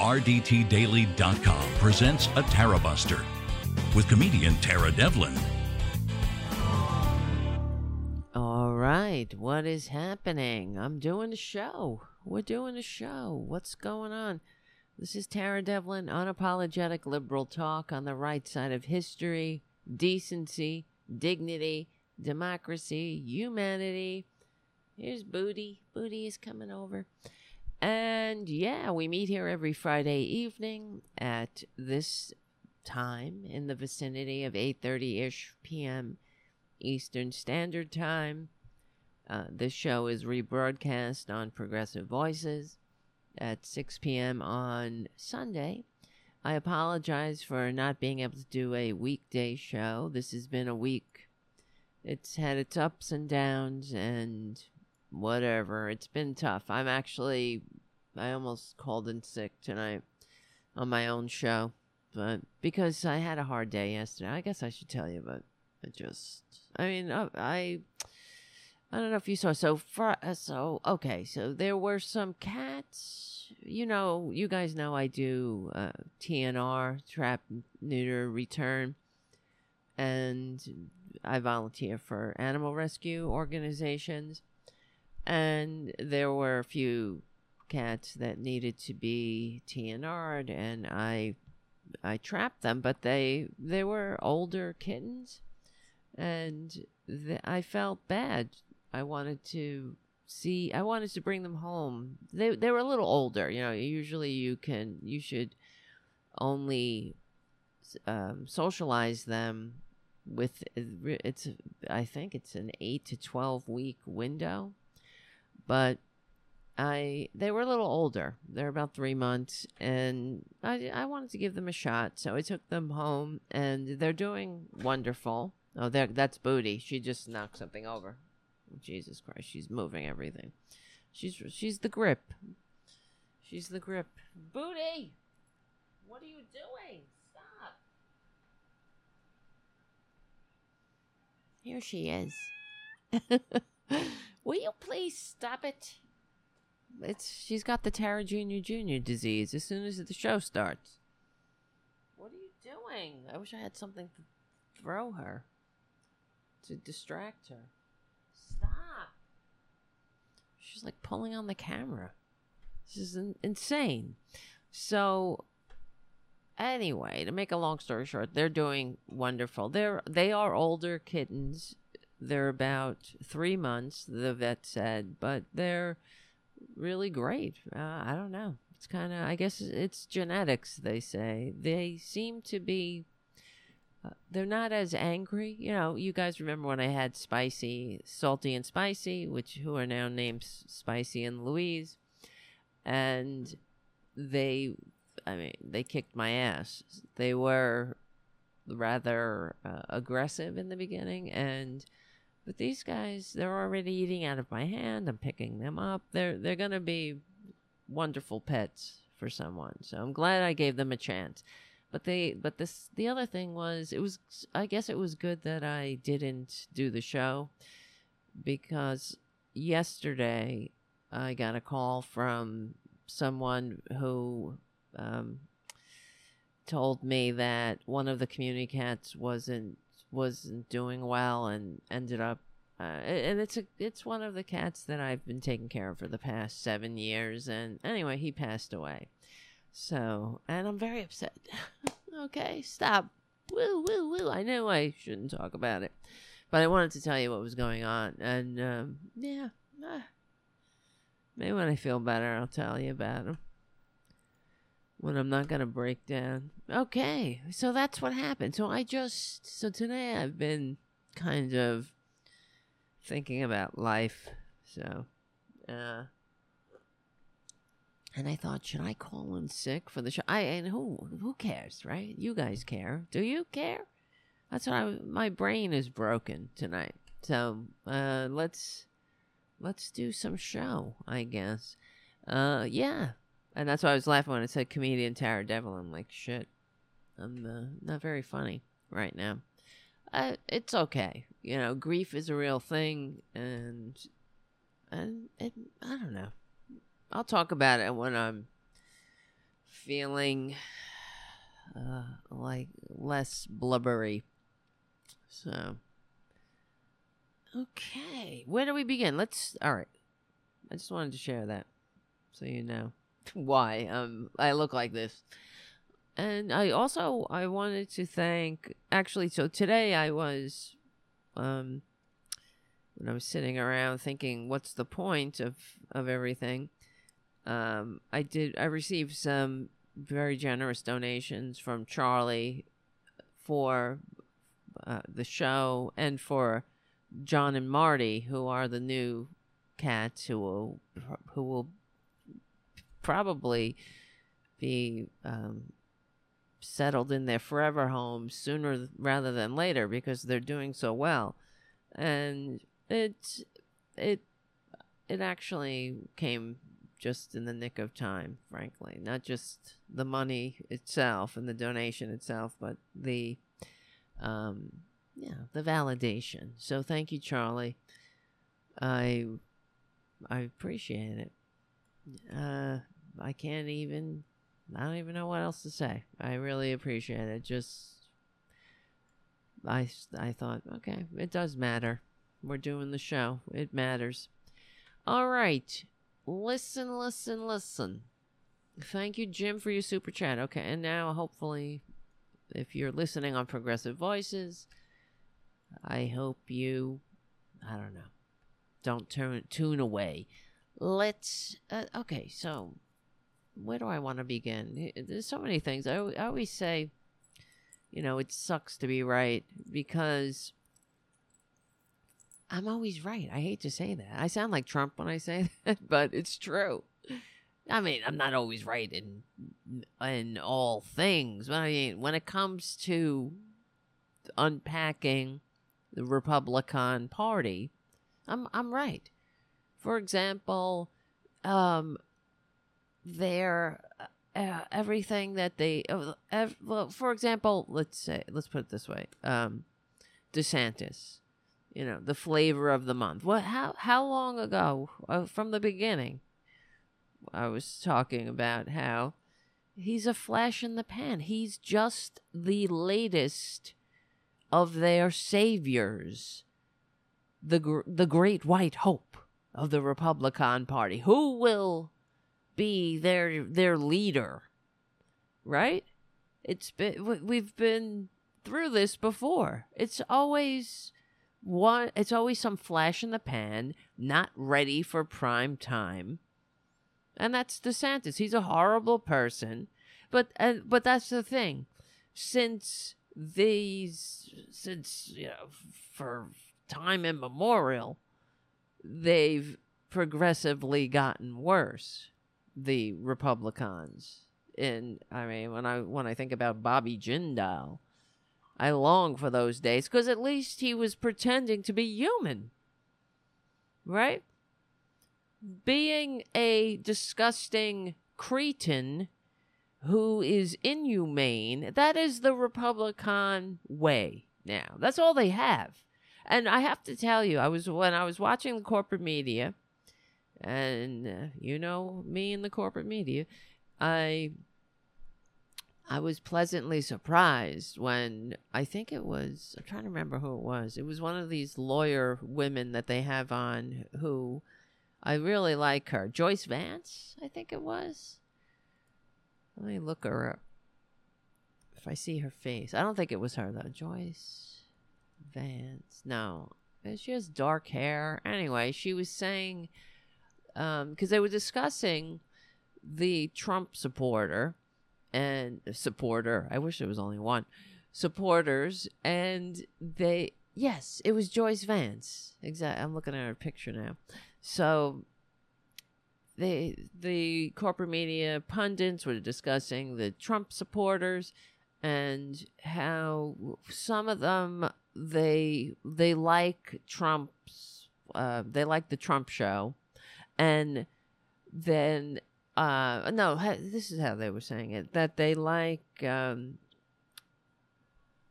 RDTDaily.com presents a Tarabuster with comedian Tara Devlin. All right, what is happening? I'm doing a show. We're doing a show. What's going on? This is Tara Devlin, unapologetic liberal talk on the right side of history, decency, dignity, democracy, humanity. Here's Booty. Booty is coming over. And yeah, we meet here every Friday evening at this time in the vicinity of 8:30ish p.m. Eastern Standard Time. Uh, this show is rebroadcast on Progressive Voices at 6 p.m. on Sunday. I apologize for not being able to do a weekday show. This has been a week. It's had its ups and downs and whatever. It's been tough. I'm actually, I almost called in sick tonight on my own show, but because I had a hard day yesterday, I guess I should tell you, but it just, I mean, I, I, I don't know if you saw. So, for, uh, so okay, so there were some cats. You know, you guys know I do uh, TNR, trap, neuter, return, and I volunteer for animal rescue organizations and there were a few cats that needed to be TNR'd, and I I trapped them, but they they were older kittens, and th- I felt bad. I wanted to see. I wanted to bring them home. They they were a little older. You know, usually you can you should only um, socialize them with it's I think it's an eight to twelve week window but I they were a little older. They're about three months, and I I wanted to give them a shot, so I took them home, and they're doing wonderful. Oh, there that's Booty. She just knocked something over. Jesus Christ, she's moving everything. She's she's the grip. She's the grip. Booty, what are you doing? Stop. Here she is. Will you please stop it? It's she's got the Tara Junior Junior disease as soon as the show starts. What are you doing? I wish I had something to throw her to distract her. Stop. She's like pulling on the camera. This is in- insane. So anyway, to make a long story short, they're doing wonderful. They're they are older kittens they're about three months, the vet said, but they're really great. Uh, I don't know. It's kind of, I guess it's genetics, they say. They seem to be, uh, they're not as angry. You know, you guys remember when I had Spicy, Salty and Spicy, which who are now named Spicy and Louise. And they, I mean, they kicked my ass. They were rather uh, aggressive in the beginning and but these guys, they're already eating out of my hand. I'm picking them up. They're they're gonna be wonderful pets for someone. So I'm glad I gave them a chance. But they but this the other thing was it was I guess it was good that I didn't do the show because yesterday I got a call from someone who um, told me that one of the community cats wasn't wasn't doing well and ended up uh, and it's a it's one of the cats that I've been taking care of for the past seven years. And anyway, he passed away. So, and I'm very upset. okay, stop. Woo, woo, woo. I know I shouldn't talk about it, but I wanted to tell you what was going on. And um, yeah, ah, maybe when I feel better, I'll tell you about him when I'm not to break down. Okay, so that's what happened. So I just, so today I've been kind of thinking about life. So, uh, and I thought, should I call in sick for the show? I and who who cares, right? You guys care. Do you care? That's what I. My brain is broken tonight. So uh, let's let's do some show. I guess. Uh, yeah. And that's why I was laughing when it said comedian Tara Devlin. I'm like, shit, I'm uh, not very funny right now. Uh, it's okay. You know, grief is a real thing, and and it, I don't know. I'll talk about it when I'm feeling uh, like less blubbery. So, okay, where do we begin? Let's. All right, I just wanted to share that so you know why um I look like this. And I also I wanted to thank actually so today I was um when I was sitting around thinking what's the point of of everything um I did I received some very generous donations from Charlie for uh, the show and for John and Marty who are the new cats who will who will probably be um, settled in their forever home sooner rather than later because they're doing so well. And it it it actually came just in the nick of time, frankly. Not just the money itself and the donation itself, but the um yeah, the validation. So thank you, Charlie. I I appreciate it. Uh I can't even I don't even know what else to say. I really appreciate it. Just I I thought, okay, it does matter. We're doing the show. It matters. All right. Listen, listen, listen. Thank you, Jim, for your super chat. Okay, and now hopefully, if you're listening on Progressive Voices, I hope you, I don't know, don't turn tune away. Let's. Uh, okay, so where do I want to begin? There's so many things. I, I always say, you know, it sucks to be right because I'm always right. I hate to say that. I sound like Trump when I say that, but it's true. I mean, I'm not always right in in all things, but I mean, when it comes to unpacking the Republican Party, I'm I'm right. For example, um, their uh, everything that they uh, ev- well, for example, let's say let's put it this way, um, DeSantis, you know, the flavor of the month. What? How how long ago uh, from the beginning? I was talking about how he's a flash in the pan. He's just the latest of their saviors, the gr- the great white hope of the Republican Party. Who will be their their leader, right? It's been we've been through this before. It's always one. It's always some flash in the pan, not ready for prime time, and that's DeSantis. He's a horrible person, but uh, but that's the thing. Since these, since you know, for time immemorial, they've progressively gotten worse the Republicans. And I mean, when I when I think about Bobby Jindal, I long for those days because at least he was pretending to be human, right? Being a disgusting cretin who is inhumane, that is the Republican way now. That's all they have. And I have to tell you, I was when I was watching the corporate media, and uh, you know me in the corporate media i i was pleasantly surprised when i think it was i'm trying to remember who it was it was one of these lawyer women that they have on who i really like her. Joyce vance i think it was? Let me look her up if i see her face. I don't think it was her though. Joyce vance no she has dark hair anyway she was saying um, because um, they were discussing the Trump supporter and supporter. I wish there was only one supporters, and they yes, it was Joyce Vance. Exactly. I'm looking at her picture now. So the the corporate media pundits were discussing the Trump supporters and how some of them they they like Trump's uh, they like the Trump show and then uh no this is how they were saying it that they like um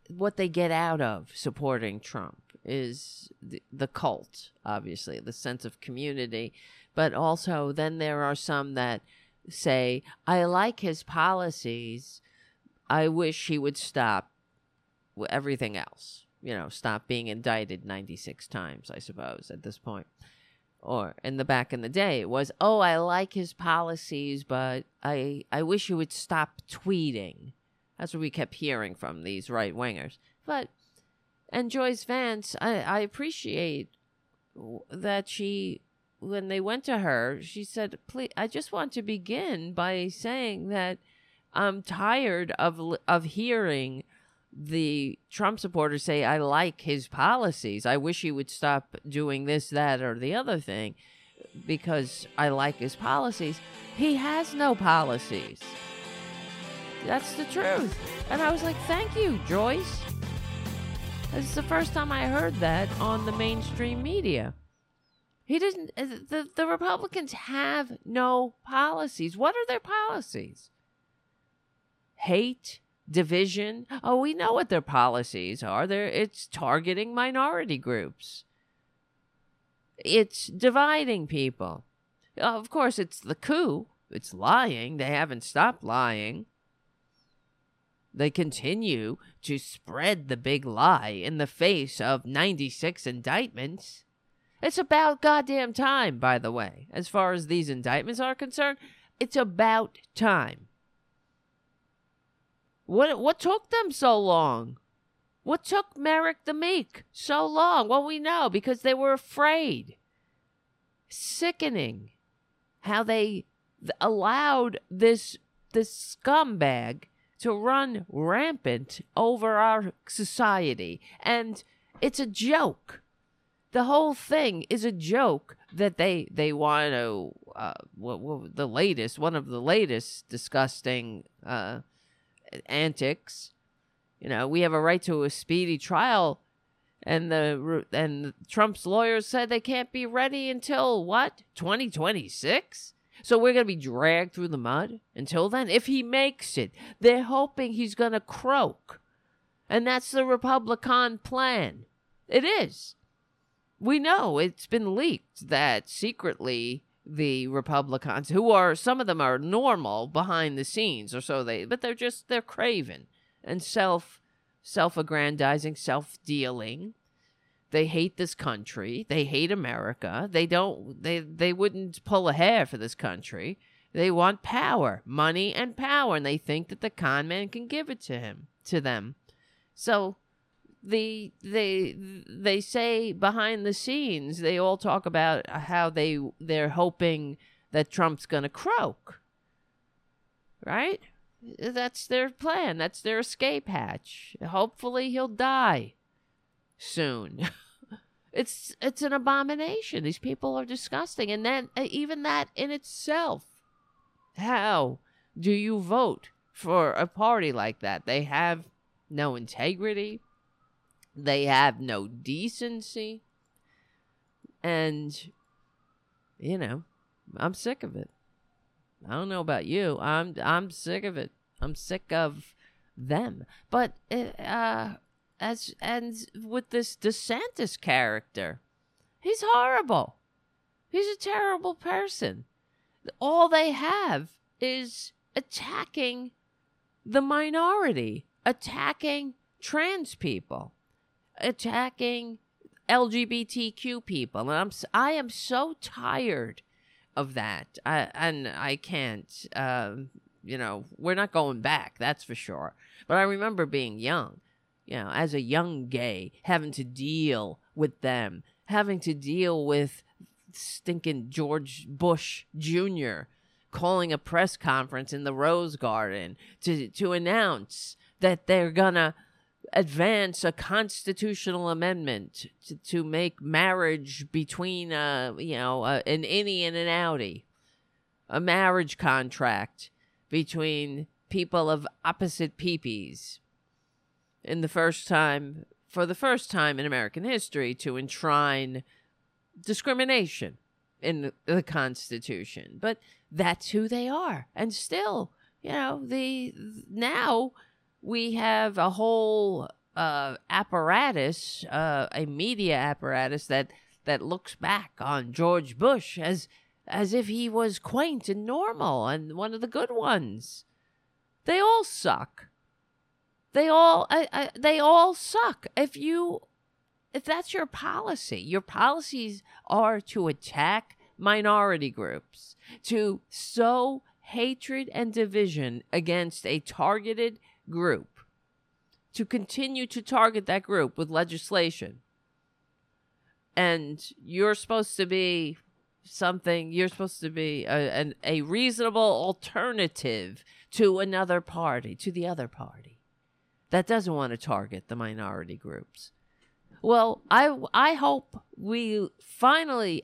what they get out of supporting Trump is the, the cult obviously the sense of community but also then there are some that say, I like his policies. I wish he would stop everything else. You know, stop being indicted 96 times, I suppose, at this point. Or in the back in the day, it was, oh, I like his policies, but I, I wish he would stop tweeting. That's what we kept hearing from these right wingers. But, and Joyce Vance, I, I appreciate that she when they went to her, she said, "Please, I just want to begin by saying that I'm tired of of hearing the Trump supporters say I like his policies. I wish he would stop doing this, that, or the other thing because I like his policies. He has no policies. That's the truth." And I was like, "Thank you, Joyce." It's the first time I heard that on the mainstream media. He doesn't. Uh, the the Republicans have no policies. What are their policies? Hate, division. Oh, we know what their policies are. There, it's targeting minority groups. It's dividing people. Of course, it's the coup. It's lying. They haven't stopped lying. They continue to spread the big lie in the face of 96 indictments. It's about goddamn time, by the way, as far as these indictments are concerned. It's about time. What what took them so long? What took Merrick the Meek so long? Well, we know because they were afraid. Sickening how they allowed this this scumbag to run rampant over our society and it's a joke the whole thing is a joke that they they want to uh, what, what the latest one of the latest disgusting uh, antics. You know, we have a right to a speedy trial, and the and Trump's lawyers said they can't be ready until what twenty twenty six. So we're going to be dragged through the mud until then. If he makes it, they're hoping he's going to croak. And that's the Republican plan. It is we know it's been leaked that secretly the Republicans, who are some of them are normal behind the scenes, or so they, but they're just they're craven and self self-aggrandizing, self-dealing. They hate this country. They hate America. They don't. They they wouldn't pull a hair for this country. They want power, money, and power, and they think that the con man can give it to him to them. So the they they say behind the scenes they all talk about how they they're hoping that Trump's going to croak. Right? That's their plan. That's their escape hatch. Hopefully he'll die soon. it's it's an abomination. These people are disgusting and then uh, even that in itself. How do you vote for a party like that? They have no integrity they have no decency. And, you know, I'm sick of it. I don't know about you. I'm I'm sick of it. I'm sick of them. But uh, as and with this DeSantis character, he's horrible. He's a terrible person. All they have is attacking the minority, attacking trans people attacking LGBTQ people. And I'm I am so tired of that. I, and I can't. Um, you know, we're not going back. That's for sure. But I remember being young. You know, as a young gay, having to deal with them, having to deal with stinking George Bush Jr. calling a press conference in the Rose Garden to to announce that they're gonna advance a constitutional amendment to, to make marriage between a you know uh, an innie and an outie a marriage contract between people of opposite peepees in the first time for the first time in American history to enshrine discrimination in the Constitution. But that's who they are. And still, you know, the now we have a whole uh, apparatus, uh, a media apparatus that that looks back on George Bush as as if he was quaint and normal and one of the good ones. They all suck. They all I, I, they all suck. If you if that's your policy, your policies are to attack minority groups, to sow hatred and division against a targeted group, to continue to target that group with legislation. And you're supposed to be something, you're supposed to be a, an, a reasonable alternative to another party, to the other party that doesn't want to target the minority groups. Well, I I hope we finally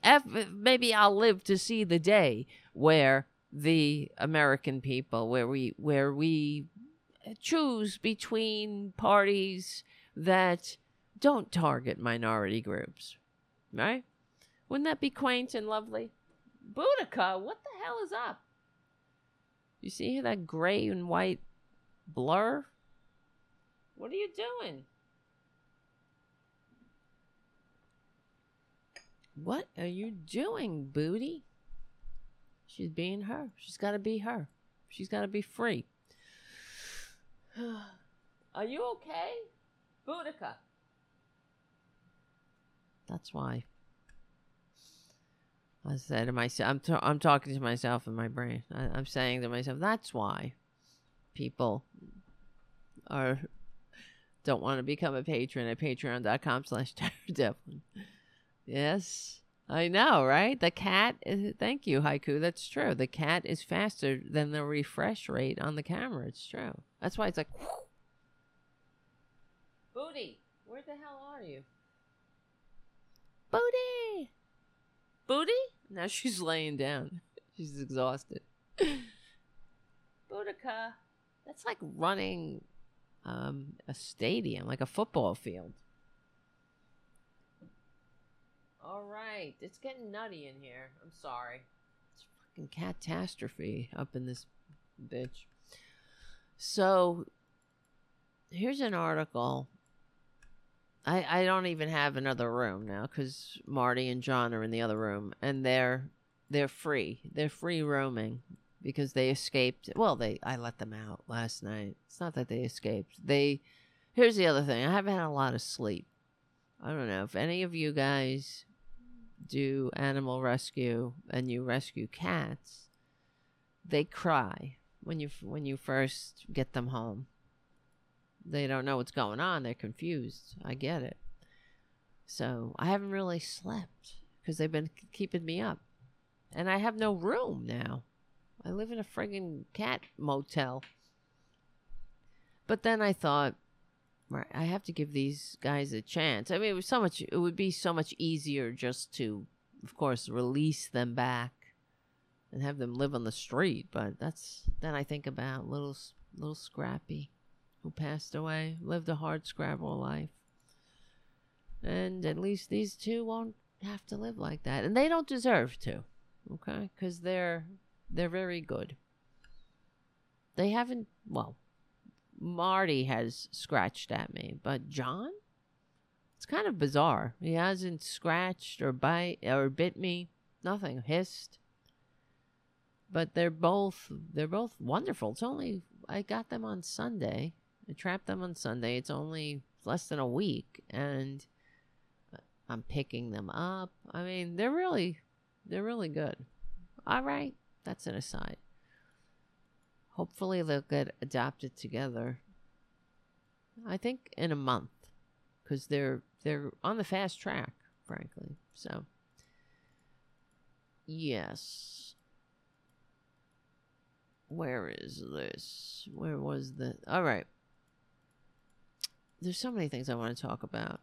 maybe I'll live to see the day where the American people where we where we choose between parties that don't target minority groups. Right? Wouldn't that be quaint and lovely? Boudica, what the hell is up? You see that gray and white blur? What are you doing? What are you doing, Booty? She's being her. She's got to be her. She's got to be free. are you okay? Boudica. That's why. I said to myself, I'm, t- I'm talking to myself in my brain. I- I'm saying to myself, that's why people are don't want to become a patron at patreon.com slash Devlin. Yes, I know, right? The cat, is, thank you, Haiku. That's true. The cat is faster than the refresh rate on the camera. It's true. That's why it's like. Booty, where the hell are you? Booty! Booty? Now she's laying down. She's exhausted. Boudica. That's like running um, a stadium, like a football field. All right, it's getting nutty in here. I'm sorry. It's fucking catastrophe up in this bitch. So, here's an article. I I don't even have another room now because Marty and John are in the other room, and they're they're free. They're free roaming because they escaped. Well, they I let them out last night. It's not that they escaped. They Here's the other thing. I haven't had a lot of sleep. I don't know if any of you guys do animal rescue and you rescue cats. They cry when you when you first get them home. They don't know what's going on. They're confused. I get it. So, I haven't really slept because they've been keeping me up. And I have no room now. I live in a friggin' cat motel. But then I thought, right, I have to give these guys a chance. I mean, it was so much, it would be so much easier just to, of course, release them back and have them live on the street. But that's, then I think about little, little Scrappy who passed away, lived a hard scrabble life. And at least these two won't have to live like that. And they don't deserve to, okay? Because they're they're very good. They haven't, well, Marty has scratched at me, but John? It's kind of bizarre. He hasn't scratched or bite or bit me. Nothing hissed. But they're both they're both wonderful. It's only I got them on Sunday. I trapped them on Sunday. It's only less than a week and I'm picking them up. I mean, they're really they're really good. All right. That's an aside. Hopefully they'll get adopted together. I think in a month, because they're they're on the fast track, frankly. So yes. Where is this? Where was the? All right. There's so many things I want to talk about.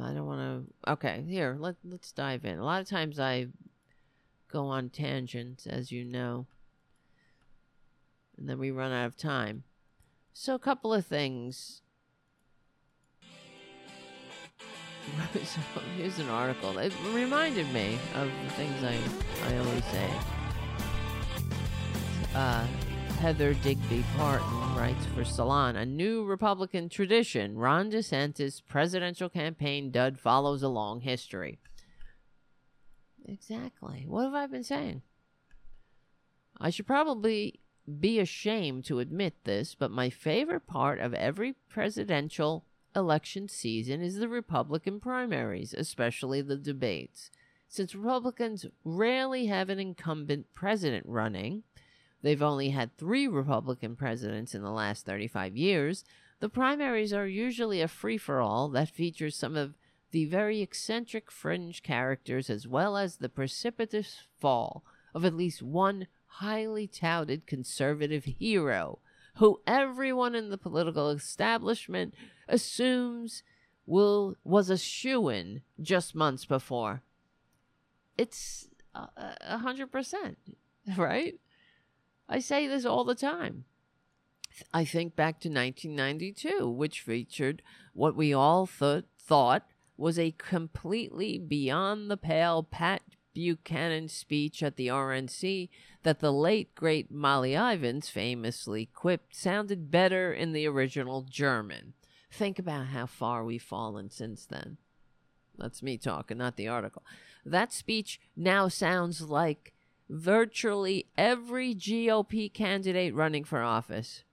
I don't want to. Okay, here let let's dive in. A lot of times I go on tangents, as you know. And then we run out of time. So, a couple of things. so, here's an article. It reminded me of the things I, I always say. Uh, Heather Digby Parton writes for Salon, a new Republican tradition. Ron DeSantis' presidential campaign dud follows a long history. Exactly. What have I been saying? I should probably be ashamed to admit this, but my favorite part of every presidential election season is the Republican primaries, especially the debates. Since Republicans rarely have an incumbent president running, they've only had three Republican presidents in the last 35 years, the primaries are usually a free for all that features some of the very eccentric fringe characters as well as the precipitous fall of at least one highly touted conservative hero who everyone in the political establishment assumes will was a shoo-in just months before. It's uh, a hundred percent, right? I say this all the time. I think back to 1992, which featured what we all th- thought was a completely beyond the pale Pat Buchanan speech at the RNC that the late great Molly Ivins famously quipped sounded better in the original German. Think about how far we've fallen since then. That's me talking, not the article. That speech now sounds like virtually every GOP candidate running for office.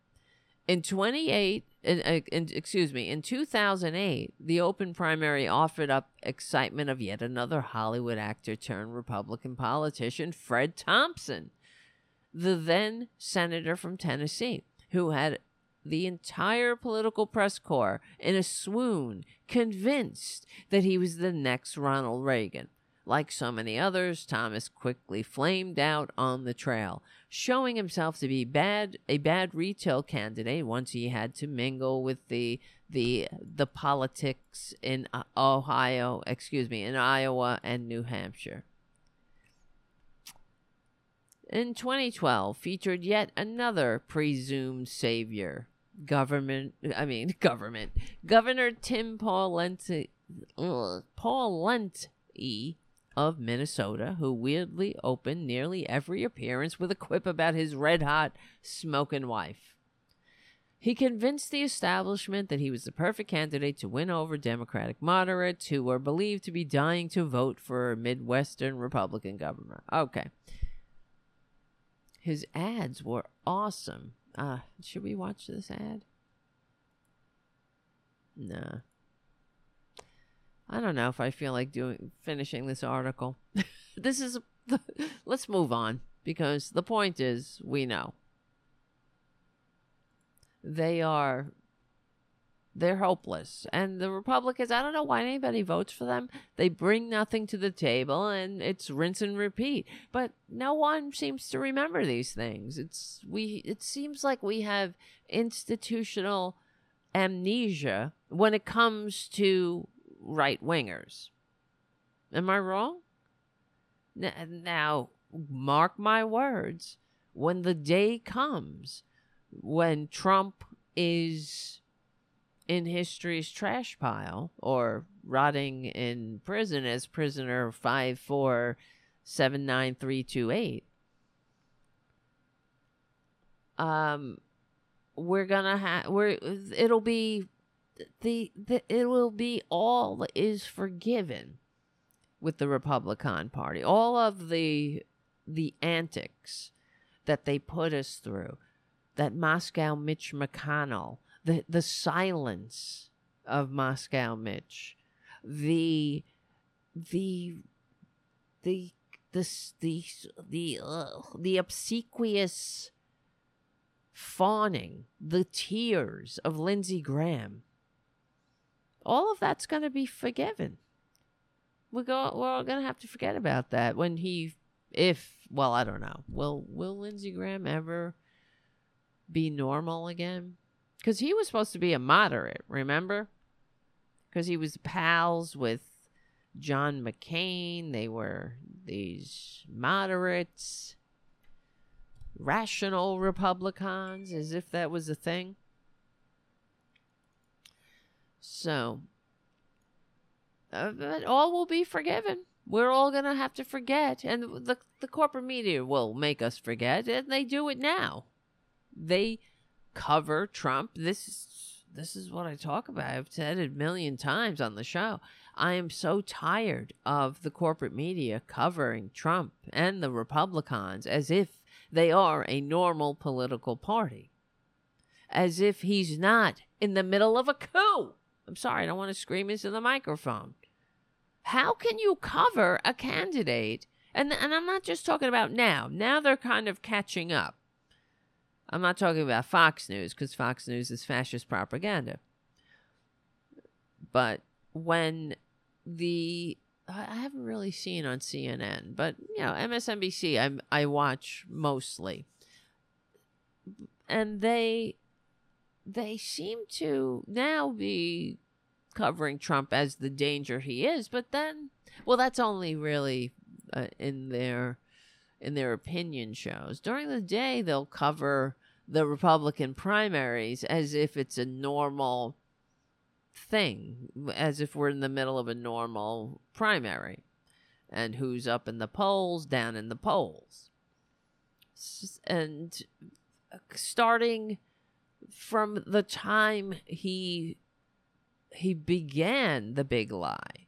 In 28, uh, excuse me, in 2008, the open primary offered up excitement of yet another Hollywood actor turned Republican politician, Fred Thompson, the then senator from Tennessee, who had the entire political press corps in a swoon, convinced that he was the next Ronald Reagan. Like so many others, Thompson quickly flamed out on the trail, showing himself to be bad a bad retail candidate once he had to mingle with the the the politics in uh, Ohio, excuse me, in Iowa and New Hampshire. In 2012, featured yet another presumed savior, government. I mean, government. Governor Tim Pawlenty, Pawlenty of Minnesota, who weirdly opened nearly every appearance with a quip about his red hot smoking wife. He convinced the establishment that he was the perfect candidate to win over Democratic moderates who were believed to be dying to vote for a Midwestern Republican governor. Okay. His ads were awesome. Uh, should we watch this ad? Nah. I don't know if I feel like doing finishing this article. this is let's move on because the point is we know. They are they're hopeless. And the republicans i don't know why anybody votes for them. They bring nothing to the table and it's rinse and repeat. But no one seems to remember these things. It's we it seems like we have institutional amnesia when it comes to right wingers. Am I wrong? Now, mark my words, when the day comes when Trump is in history's trash pile or rotting in prison as prisoner 5479328 um we're gonna have we're it'll be the, the it will be all is forgiven with the Republican Party. All of the the antics that they put us through, that Moscow Mitch McConnell, the the silence of Moscow Mitch, the the the the the the uh, the obsequious fawning, the tears of Lindsey Graham all of that's going to be forgiven. We go. We're all going to have to forget about that when he, if well, I don't know. Will Will Lindsey Graham ever be normal again? Because he was supposed to be a moderate. Remember? Because he was pals with John McCain. They were these moderates, rational Republicans, as if that was a thing. So, uh, all will be forgiven. We're all going to have to forget. And the, the corporate media will make us forget. And they do it now. They cover Trump. This, this is what I talk about. I've said it a million times on the show. I am so tired of the corporate media covering Trump and the Republicans as if they are a normal political party, as if he's not in the middle of a coup. I'm sorry, I don't want to scream into the microphone. How can you cover a candidate? And, and I'm not just talking about now. Now they're kind of catching up. I'm not talking about Fox News because Fox News is fascist propaganda. But when the I haven't really seen on CNN, but you know MSNBC I I watch mostly, and they they seem to now be covering Trump as the danger he is, but then well that's only really uh, in their in their opinion shows. During the day they'll cover the Republican primaries as if it's a normal thing, as if we're in the middle of a normal primary. And who's up in the polls, down in the polls. And uh, starting from the time he he began the big lie.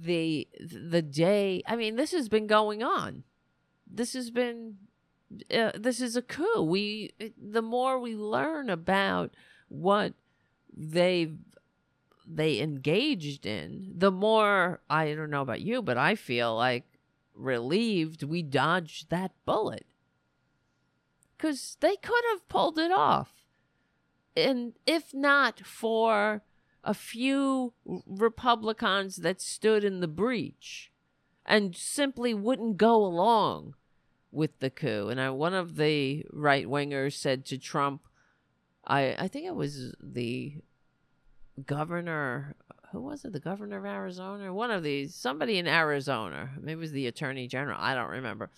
The the day i mean this has been going on. This has been uh, this is a coup. We the more we learn about what they they engaged in, the more I don't know about you, but I feel like relieved we dodged that bullet. Cuz they could have pulled it off. And if not for a few Republicans that stood in the breach and simply wouldn't go along with the coup. And I, one of the right wingers said to Trump, I I think it was the governor. Who was it? The governor of Arizona? One of these. Somebody in Arizona. Maybe it was the attorney general. I don't remember.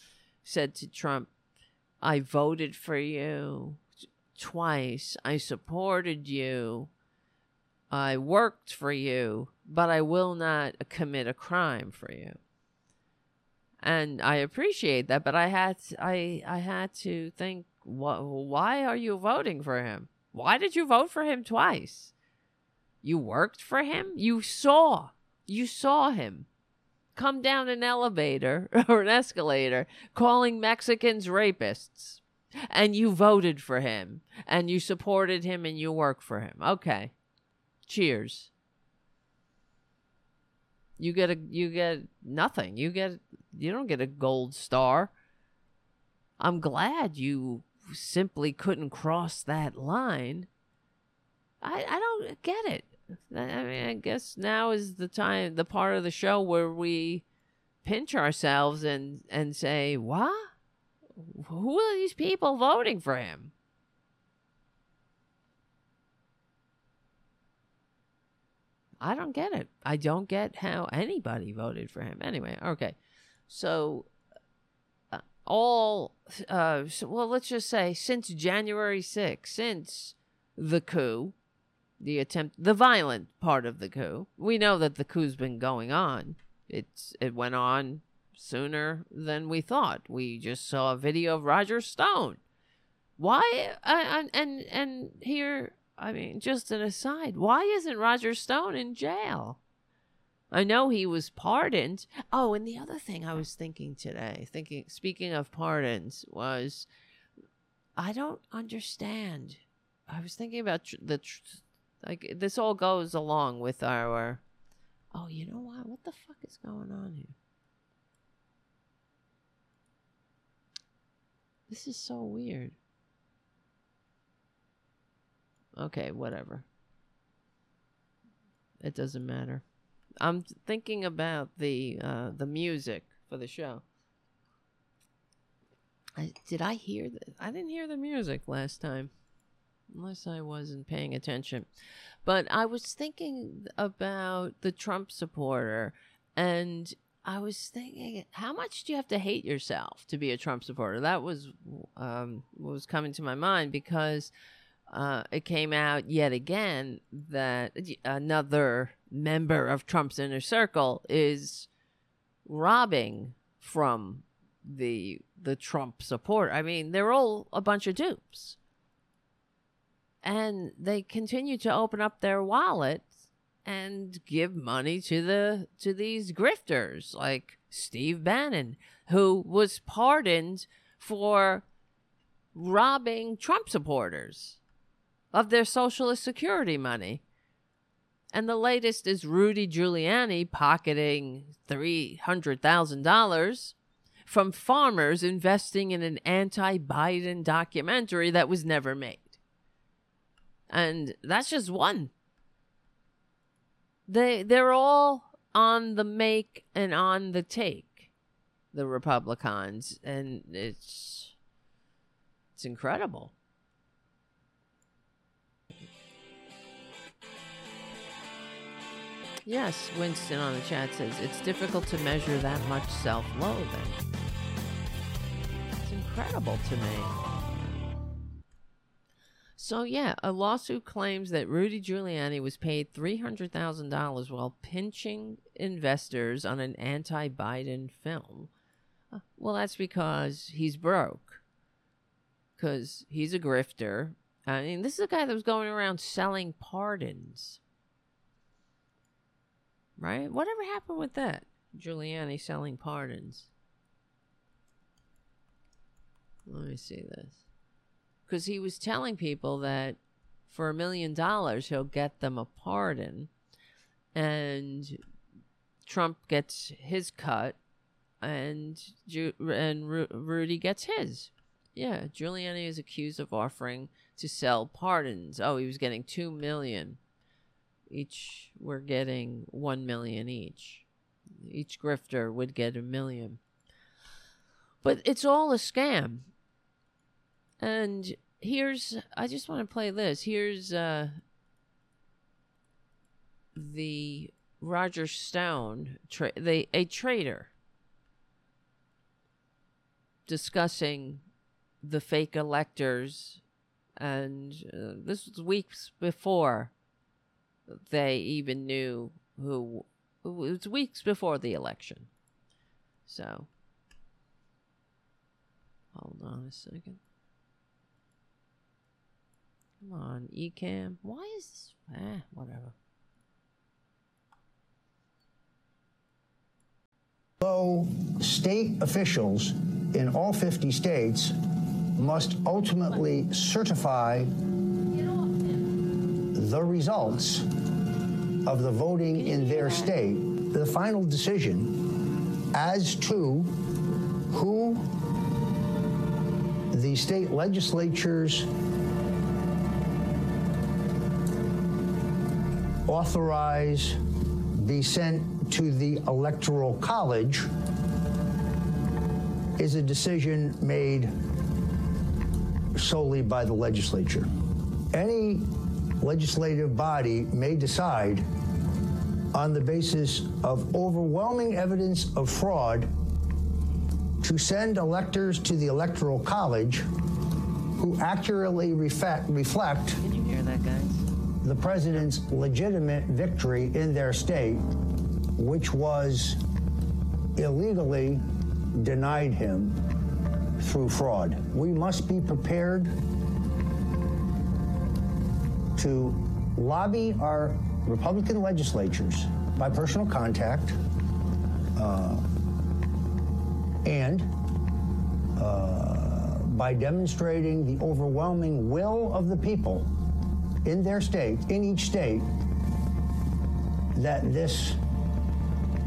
Said to Trump, "I voted for you twice. I supported you. I worked for you, but I will not commit a crime for you." and I appreciate that. But I had to, I I had to think, wh- why are you voting for him? Why did you vote for him twice? You worked for him? You saw. You saw him come down an elevator or an escalator calling Mexicans rapists. And you voted for him and you supported him and you work for him. Okay. Cheers. You get a you get nothing. You get you don't get a gold star. I'm glad you simply couldn't cross that line. I I don't get it. I mean, I guess now is the time, the part of the show where we pinch ourselves and and say, "What? Who are these people voting for him?" I don't get it. I don't get how anybody voted for him. Anyway, okay. So all uh, well let's just say since january 6th since the coup the attempt the violent part of the coup. We know that the coup's been going on. It's it went on sooner than we thought. We just saw a video of roger stone. Why uh, and and here i mean just an aside why isn't roger stone in jail? I know he was pardoned. Oh, and the other thing I was thinking today, thinking speaking of pardons, was I don't understand. I was thinking about tr- the tr- like this all goes along with our. Oh, you know what? What the fuck is going on here? This is so weird. Okay, whatever. It doesn't matter. I'm thinking about the uh, the music for the show. I, did I hear the, I didn't hear the music last time, unless I wasn't paying attention. But I was thinking about the Trump supporter, and I was thinking, how much do you have to hate yourself to be a Trump supporter? That was um, what was coming to my mind because uh, it came out yet again that another member of Trump's inner circle is robbing from the the Trump support. I mean, they're all a bunch of dupes. And they continue to open up their wallets and give money to the to these grifters like Steve Bannon, who was pardoned for robbing Trump supporters of their socialist security money. And the latest is Rudy Giuliani pocketing $300,000 from farmers investing in an anti Biden documentary that was never made. And that's just one. They they're all on the make and on the take, the Republicans, and it's it's incredible. Yes, Winston on the chat says it's difficult to measure that much self loathing. It's incredible to me. So, yeah, a lawsuit claims that Rudy Giuliani was paid $300,000 while pinching investors on an anti Biden film. Uh, well, that's because he's broke. Because he's a grifter. I mean, this is a guy that was going around selling pardons right? Whatever happened with that? Giuliani selling pardons. Let me see this. Because he was telling people that for a million dollars, he'll get them a pardon. And Trump gets his cut, and Ju- and Ru- Rudy gets his. Yeah, Giuliani is accused of offering to sell pardons. Oh, he was getting two million each we're getting 1 million each each grifter would get a million but it's all a scam and here's i just want to play this here's uh the roger stone tra- the a traitor discussing the fake electors and uh, this was weeks before they even knew who it was weeks before the election. So hold on a second. Come on, Ecamm. Why is this? Ah, whatever. Though state officials in all 50 states must ultimately certify the results of the voting in their state, the final decision as to who the state legislatures authorize be sent to the Electoral College is a decision made solely by the legislature. Any legislative body may decide on the basis of overwhelming evidence of fraud to send electors to the Electoral College who accurately reflect, Can you hear that, guys? The president's legitimate victory in their state, which was illegally denied him through fraud. We must be prepared to lobby our Republican legislatures by personal contact uh, and uh, by demonstrating the overwhelming will of the people in their state, in each state, that this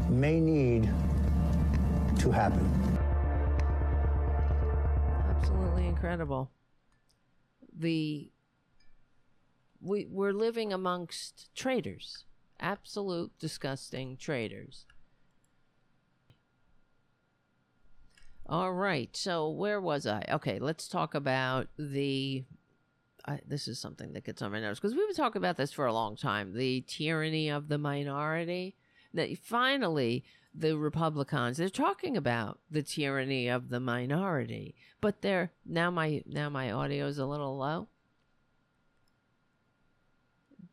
may need to happen. Absolutely incredible. The we we're living amongst traitors, absolute disgusting traitors. All right, so where was I? Okay, let's talk about the. I, this is something that gets on my nerves because we've been talking about this for a long time. The tyranny of the minority. That finally the Republicans they're talking about the tyranny of the minority, but they're now my now my audio is a little low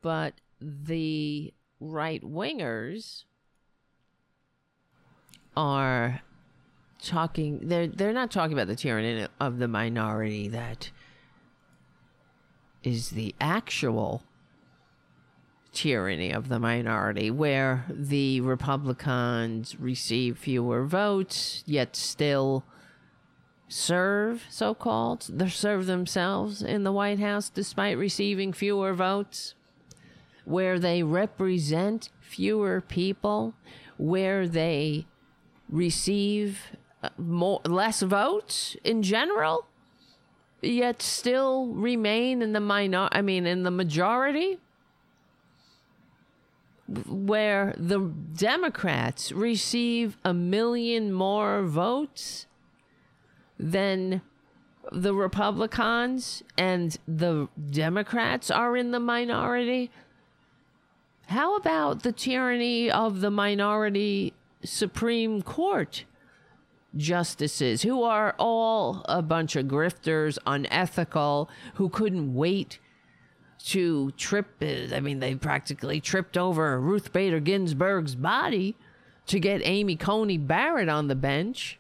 but the right wingers are talking they're they're not talking about the tyranny of the minority that is the actual tyranny of the minority, where the Republicans receive fewer votes, yet still serve, so called, they serve themselves in the White House despite receiving fewer votes, where they represent fewer people, where they receive uh, more less votes in general yet still remain in the minor I mean in the majority where the Democrats receive a million more votes than the Republicans and the Democrats are in the minority. How about the tyranny of the minority Supreme Court justices who are all a bunch of grifters, unethical, who couldn't wait to trip. I mean, they practically tripped over Ruth Bader Ginsburg's body to get Amy Coney Barrett on the bench.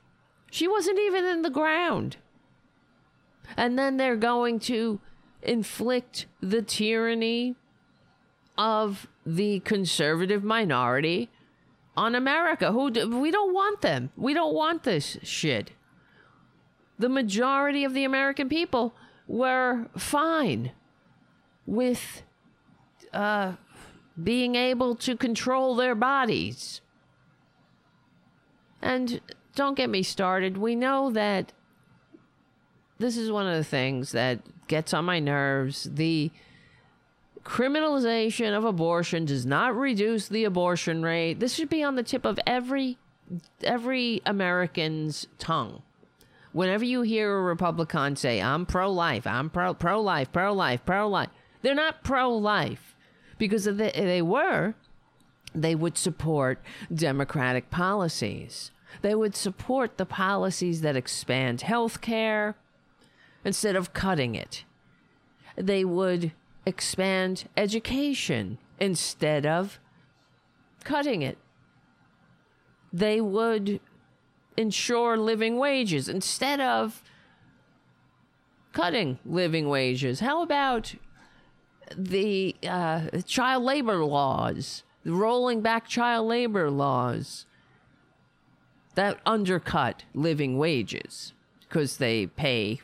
She wasn't even in the ground. And then they're going to inflict the tyranny of the conservative minority on America. Who do, we don't want them. We don't want this shit. The majority of the American people were fine with uh, being able to control their bodies. And don't get me started. We know that this is one of the things that gets on my nerves. The criminalization of abortion does not reduce the abortion rate. This should be on the tip of every every American's tongue. Whenever you hear a Republican say, "I'm pro-life, I'm pro pro-life, pro-life, pro-life," they're not pro-life because if they, if they were, they would support democratic policies. They would support the policies that expand health care instead of cutting it. They would expand education instead of cutting it. They would ensure living wages instead of cutting living wages. How about the uh, child labor laws, rolling back child labor laws that undercut living wages because they pay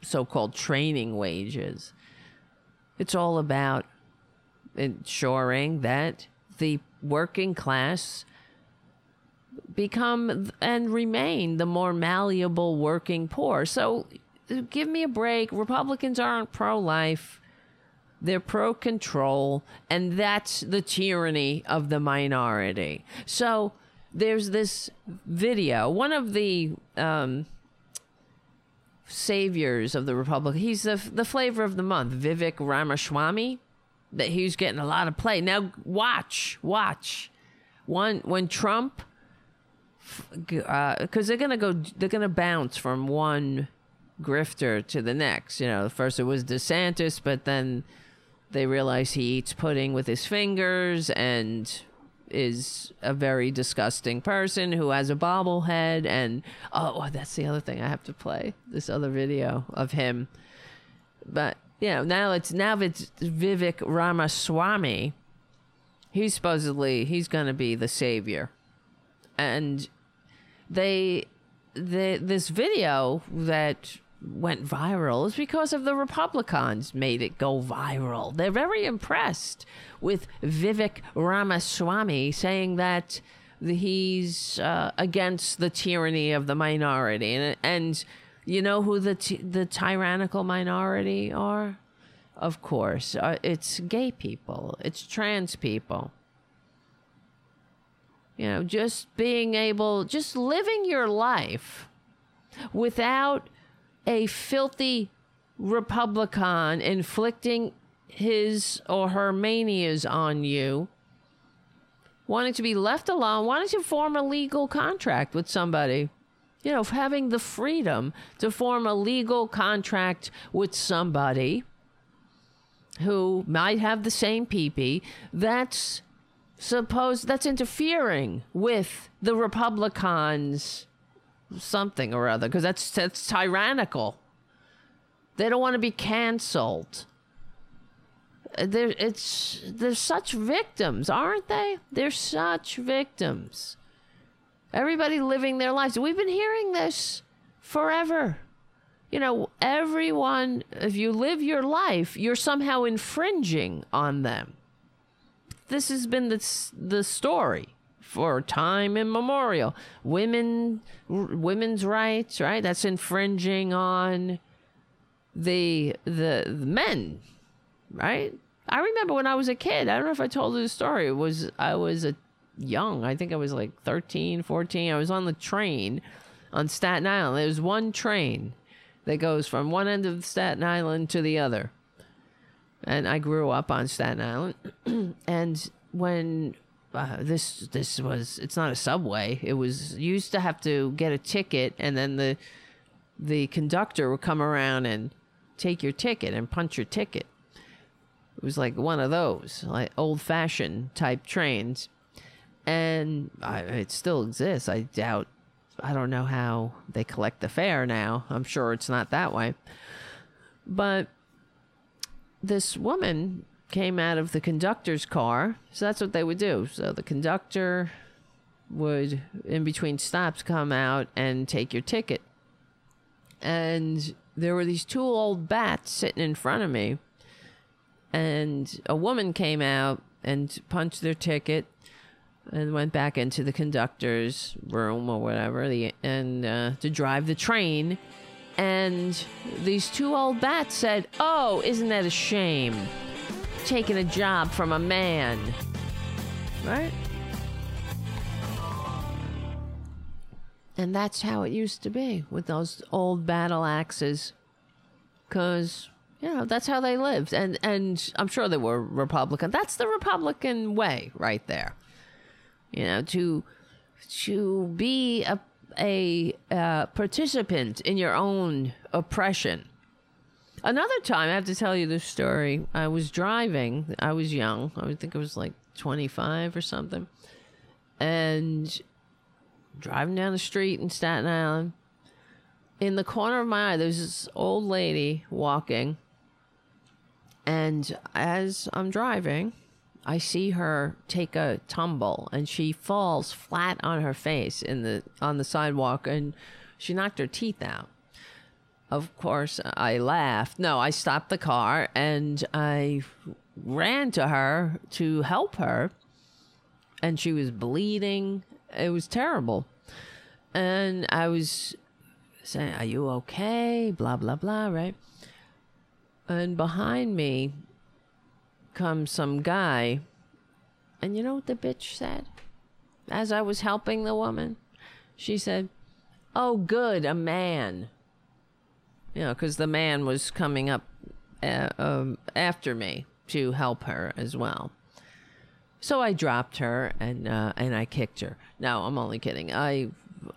so called training wages? It's all about ensuring that the working class become and remain the more malleable working poor. So give me a break. Republicans aren't pro life, they're pro control, and that's the tyranny of the minority. So there's this video. One of the um, saviors of the Republic. He's the the flavor of the month, Vivek Ramaswamy. That he's getting a lot of play now. Watch, watch. One when Trump, because uh, they're gonna go, they're gonna bounce from one grifter to the next. You know, first it was DeSantis, but then they realize he eats pudding with his fingers and is a very disgusting person who has a bobblehead and oh that's the other thing I have to play this other video of him. But you know now it's now it's Vivek Ramaswamy. He's supposedly he's going to be the savior. And they the this video that went viral is because of the Republicans made it go viral. They're very impressed with Vivek Ramaswamy saying that he's uh, against the tyranny of the minority, and and you know who the t- the tyrannical minority are? Of course, uh, it's gay people, it's trans people. You know, just being able, just living your life without a filthy Republican inflicting his or her manias on you, wanting to be left alone, wanting to form a legal contract with somebody. You know, having the freedom to form a legal contract with somebody who might have the same peepee, that's supposed that's interfering with the Republicans' something or other because that's that's tyrannical. They don't want to be canceled. they're it's they're such victims, aren't they? They're such victims. Everybody living their lives. We've been hearing this forever. You know, everyone, if you live your life, you're somehow infringing on them. This has been the, the story for time immemorial. Women, women's rights, right? That's infringing on the, the, the men, right? I remember when I was a kid. I don't know if I told you the story. It was I was a young. I think I was like 13, 14. I was on the train on Staten Island. There's one train that goes from one end of Staten Island to the other. And I grew up on Staten Island. and when uh, this this was it's not a subway. It was used to have to get a ticket and then the the conductor would come around and take your ticket and punch your ticket. It was like one of those, like old fashioned type trains and I, it still exists. I doubt. I don't know how they collect the fare now. I'm sure it's not that way. But this woman came out of the conductor's car. So that's what they would do. So the conductor would, in between stops, come out and take your ticket. And there were these two old bats sitting in front of me. And a woman came out and punched their ticket and went back into the conductor's room or whatever the and uh, to drive the train and these two old bats said oh isn't that a shame taking a job from a man. Right? And that's how it used to be with those old battle axes. Because you know that's how they lived. And and i'm sure they were republican. That's the republican way right there. You know, to to be a a uh, participant in your own oppression. Another time, I have to tell you this story. I was driving. I was young. I think I was like 25 or something. And driving down the street in Staten Island. In the corner of my eye, there's this old lady walking. And as I'm driving, I see her take a tumble and she falls flat on her face in the on the sidewalk and she knocked her teeth out. Of course, I laughed. No, I stopped the car and I ran to her to help her and she was bleeding. It was terrible. And I was saying, "Are you okay?" blah blah blah, right? And behind me comes some guy. And you know what the bitch said? As I was helping the woman, she said, Oh, good, a man. You know, because the man was coming up uh, um, after me to help her as well. So I dropped her and uh, and I kicked her. No, I'm only kidding. I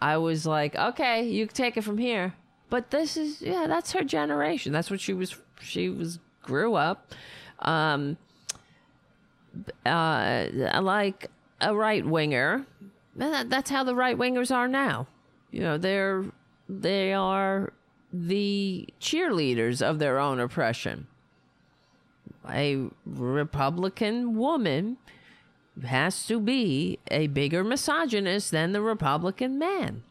I was like, okay, you take it from here. But this is yeah, that's her generation. That's what she was. She was grew up. Um, uh, like a right winger. that's how the right wingers are now. You know, they're they are the cheerleaders of their own oppression. A Republican woman has to be a bigger misogynist than the Republican man.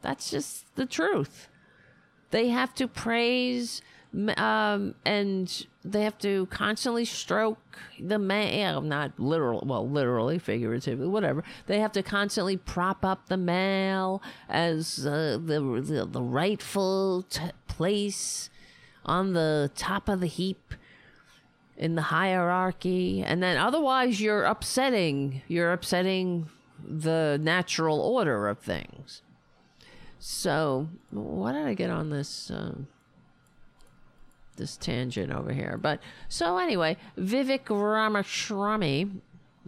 That's just the truth. They have to praise um, and they have to constantly stroke the male, not literal, well, literally, figuratively, whatever. They have to constantly prop up the male as uh, the, the, the rightful t- place on the top of the heap in the hierarchy, and then otherwise you're upsetting, you're upsetting the natural order of things. So, why did I get on this? Um, this tangent over here. But so anyway, Vivek Ramaswamy.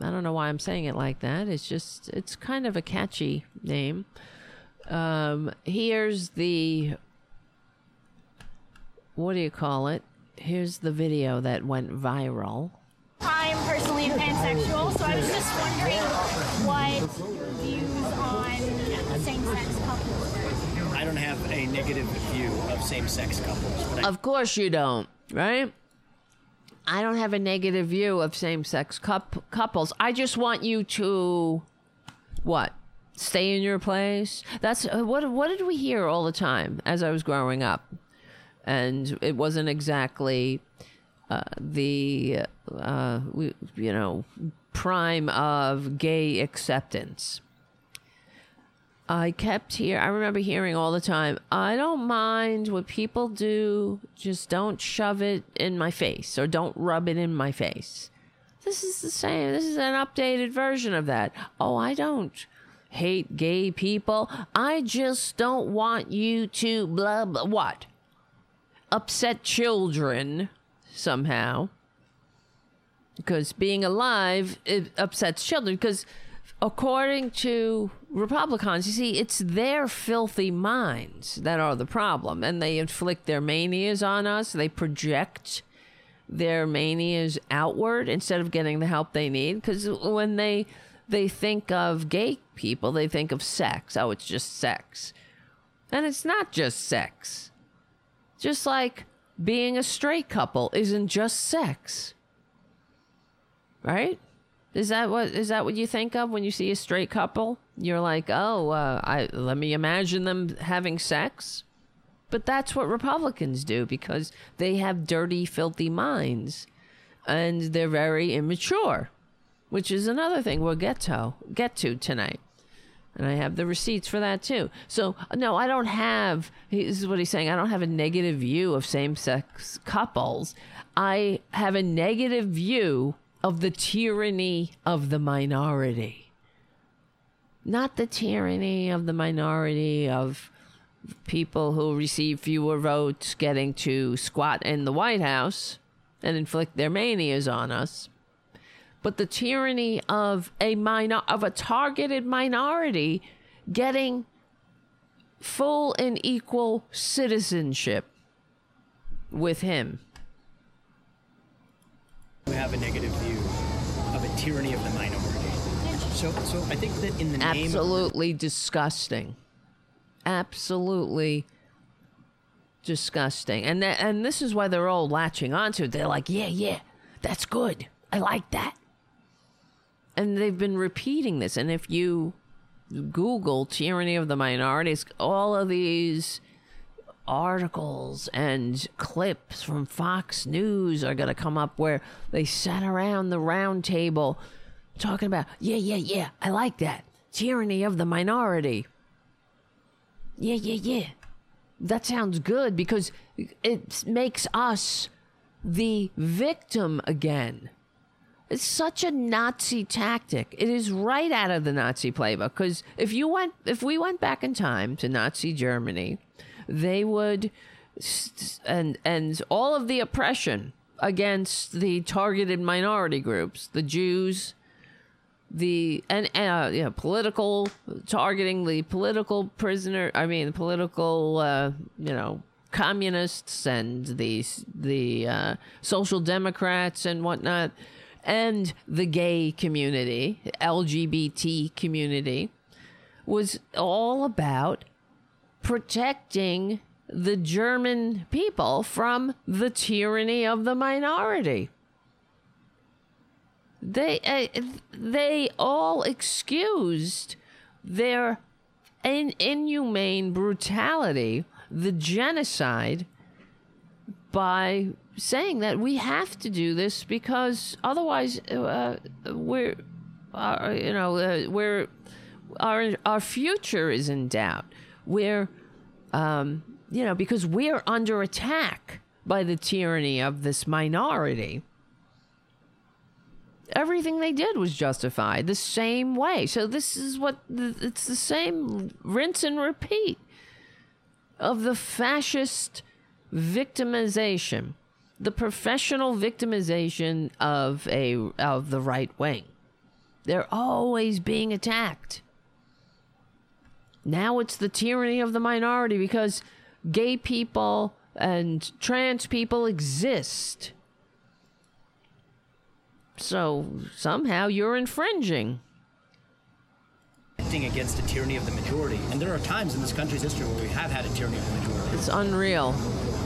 I don't know why I'm saying it like that. It's just it's kind of a catchy name. Um, here's the what do you call it? Here's the video that went viral. I'm personally pansexual, so I was just wondering what negative view of same sex couples. of course you don't, right? I don't have a negative view of same-sex coup- couples. I just want you to what? Stay in your place. That's uh, what what did we hear all the time as I was growing up? And it wasn't exactly uh, the uh, we, you know prime of gay acceptance. I kept here. I remember hearing all the time. I don't mind what people do. Just don't shove it in my face or don't rub it in my face. This is the same. This is an updated version of that. Oh, I don't hate gay people. I just don't want you to blah blah what? Upset children somehow. Because being alive it upsets children because according to Republicans, you see, it's their filthy minds that are the problem, and they inflict their manias on us. They project their manias outward instead of getting the help they need. Because when they they think of gay people, they think of sex. Oh, it's just sex, and it's not just sex. Just like being a straight couple isn't just sex, right? Is that what is that what you think of when you see a straight couple? You're like, oh, uh, I let me imagine them having sex. But that's what Republicans do because they have dirty, filthy minds, and they're very immature, which is another thing we'll get to get to tonight. And I have the receipts for that too. So no, I don't have. This is what he's saying. I don't have a negative view of same-sex couples. I have a negative view of the tyranny of the minority. Not the tyranny of the minority of people who receive fewer votes getting to squat in the White House and inflict their manias on us, but the tyranny of a minor of a targeted minority getting full and equal citizenship with him. We have a negative view of a tyranny of the minority. So, so I think that in the name absolutely disgusting. Absolutely disgusting. And that, and this is why they're all latching onto it. They're like yeah yeah that's good. I like that. And they've been repeating this. And if you google tyranny of the minorities all of these articles and clips from Fox News are going to come up where they sat around the round table talking about, yeah, yeah, yeah, I like that. Tyranny of the minority. Yeah, yeah, yeah. That sounds good because it makes us the victim again. It's such a Nazi tactic. It is right out of the Nazi playbook. Because if you went, if we went back in time to Nazi Germany, they would and and all of the oppression against the targeted minority groups the jews the and uh, know, political targeting the political prisoner i mean political uh, you know communists and the the uh, social democrats and whatnot and the gay community lgbt community was all about protecting the German people from the tyranny of the minority. They uh, they all excused their in, inhumane brutality, the genocide, by saying that we have to do this because otherwise uh, we're uh, you know uh, we're our our future is in doubt. We're um, you know, because we're under attack by the tyranny of this minority. Everything they did was justified the same way. So this is what it's the same rinse and repeat of the fascist victimization, the professional victimization of a of the right wing. They're always being attacked. Now it's the tyranny of the minority because gay people and trans people exist. So somehow you're infringing. Against the tyranny of the majority. And there are times in this country's history where we have had a tyranny of the majority. It's unreal.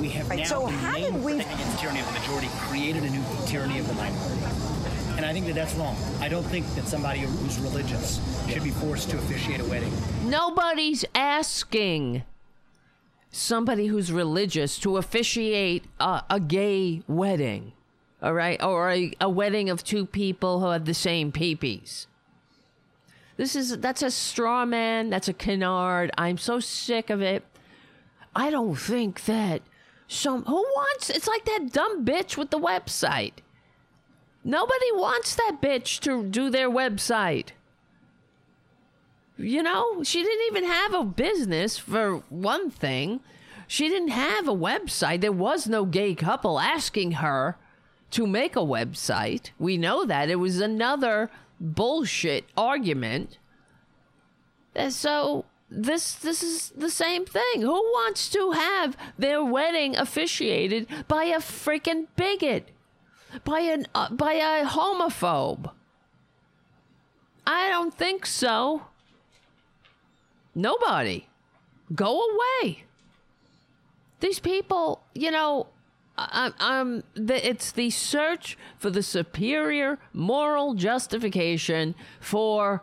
we have Right, now so the how did we- thing against tyranny of the majority created a new tyranny of the minority. And I think that that's wrong. I don't think that somebody who's religious should be forced to officiate a wedding. Nobody's asking somebody who's religious to officiate a, a gay wedding, all right, or a, a wedding of two people who have the same peepees. This is that's a straw man. That's a canard. I'm so sick of it. I don't think that some who wants. It's like that dumb bitch with the website. Nobody wants that bitch to do their website. You know, she didn't even have a business for one thing. She didn't have a website. There was no gay couple asking her to make a website. We know that. It was another bullshit argument. And so this this is the same thing. Who wants to have their wedding officiated by a freaking bigot? By an uh, by a homophobe? I don't think so. Nobody. Go away. These people, you know, I, I'm. The, it's the search for the superior moral justification for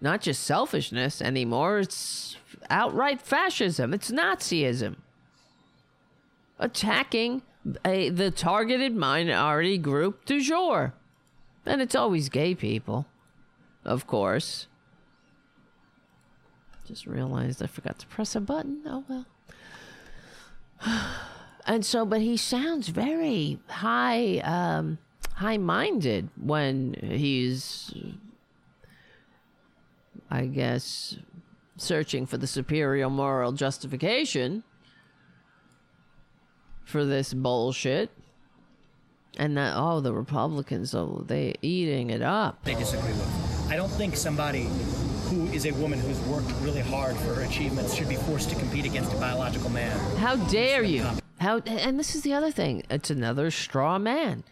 not just selfishness anymore. It's outright fascism. It's Nazism. Attacking a, the targeted minority group du jour. And it's always gay people, of course. Just realized I forgot to press a button. Oh well. And so, but he sounds very high, um, high-minded when he's, I guess, searching for the superior moral justification for this bullshit. And that, oh, the Republicans, oh, they eating it up. They disagree with. I don't think somebody who is a woman who's worked really hard for her achievements should be forced to compete against a biological man. How dare you? How and this is the other thing. It's another straw man.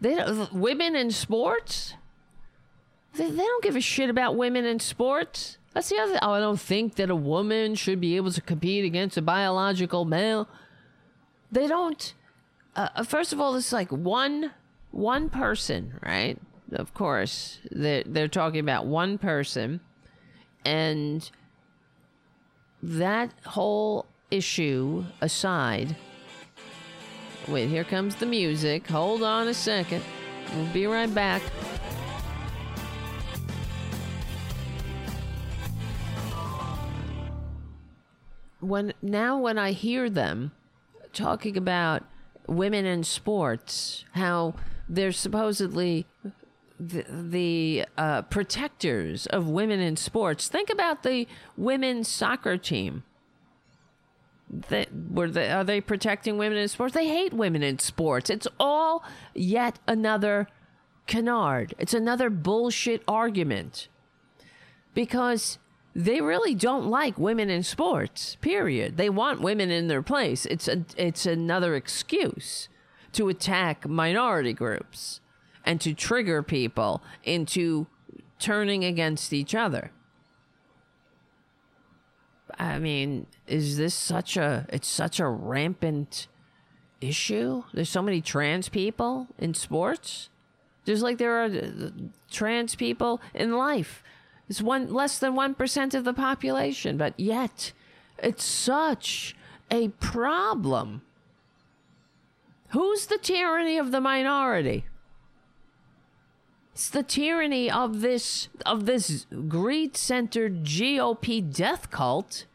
They women in sports. They, they don't give a shit about women in sports. That's the other. Oh, I don't think that a woman should be able to compete against a biological male. They don't. Uh, first of all, it's like one one person, right? Of course, they're they're talking about one person, and that whole issue aside. Wait, here comes the music. Hold on a second. We'll be right back. When now when I hear them talking about women in sports, how they're supposedly the, the uh, protectors of women in sports. Think about the women's soccer team. They, were they, are they protecting women in sports? They hate women in sports. It's all yet another canard. It's another bullshit argument. Because they really don't like women in sports. Period. They want women in their place. It's a, it's another excuse to attack minority groups and to trigger people into turning against each other. I mean, is this such a it's such a rampant issue? There's so many trans people in sports. Just like there are trans people in life. It's one less than 1% of the population, but yet it's such a problem. Who's the tyranny of the minority? It's the tyranny of this of this greed-centered GOP death cult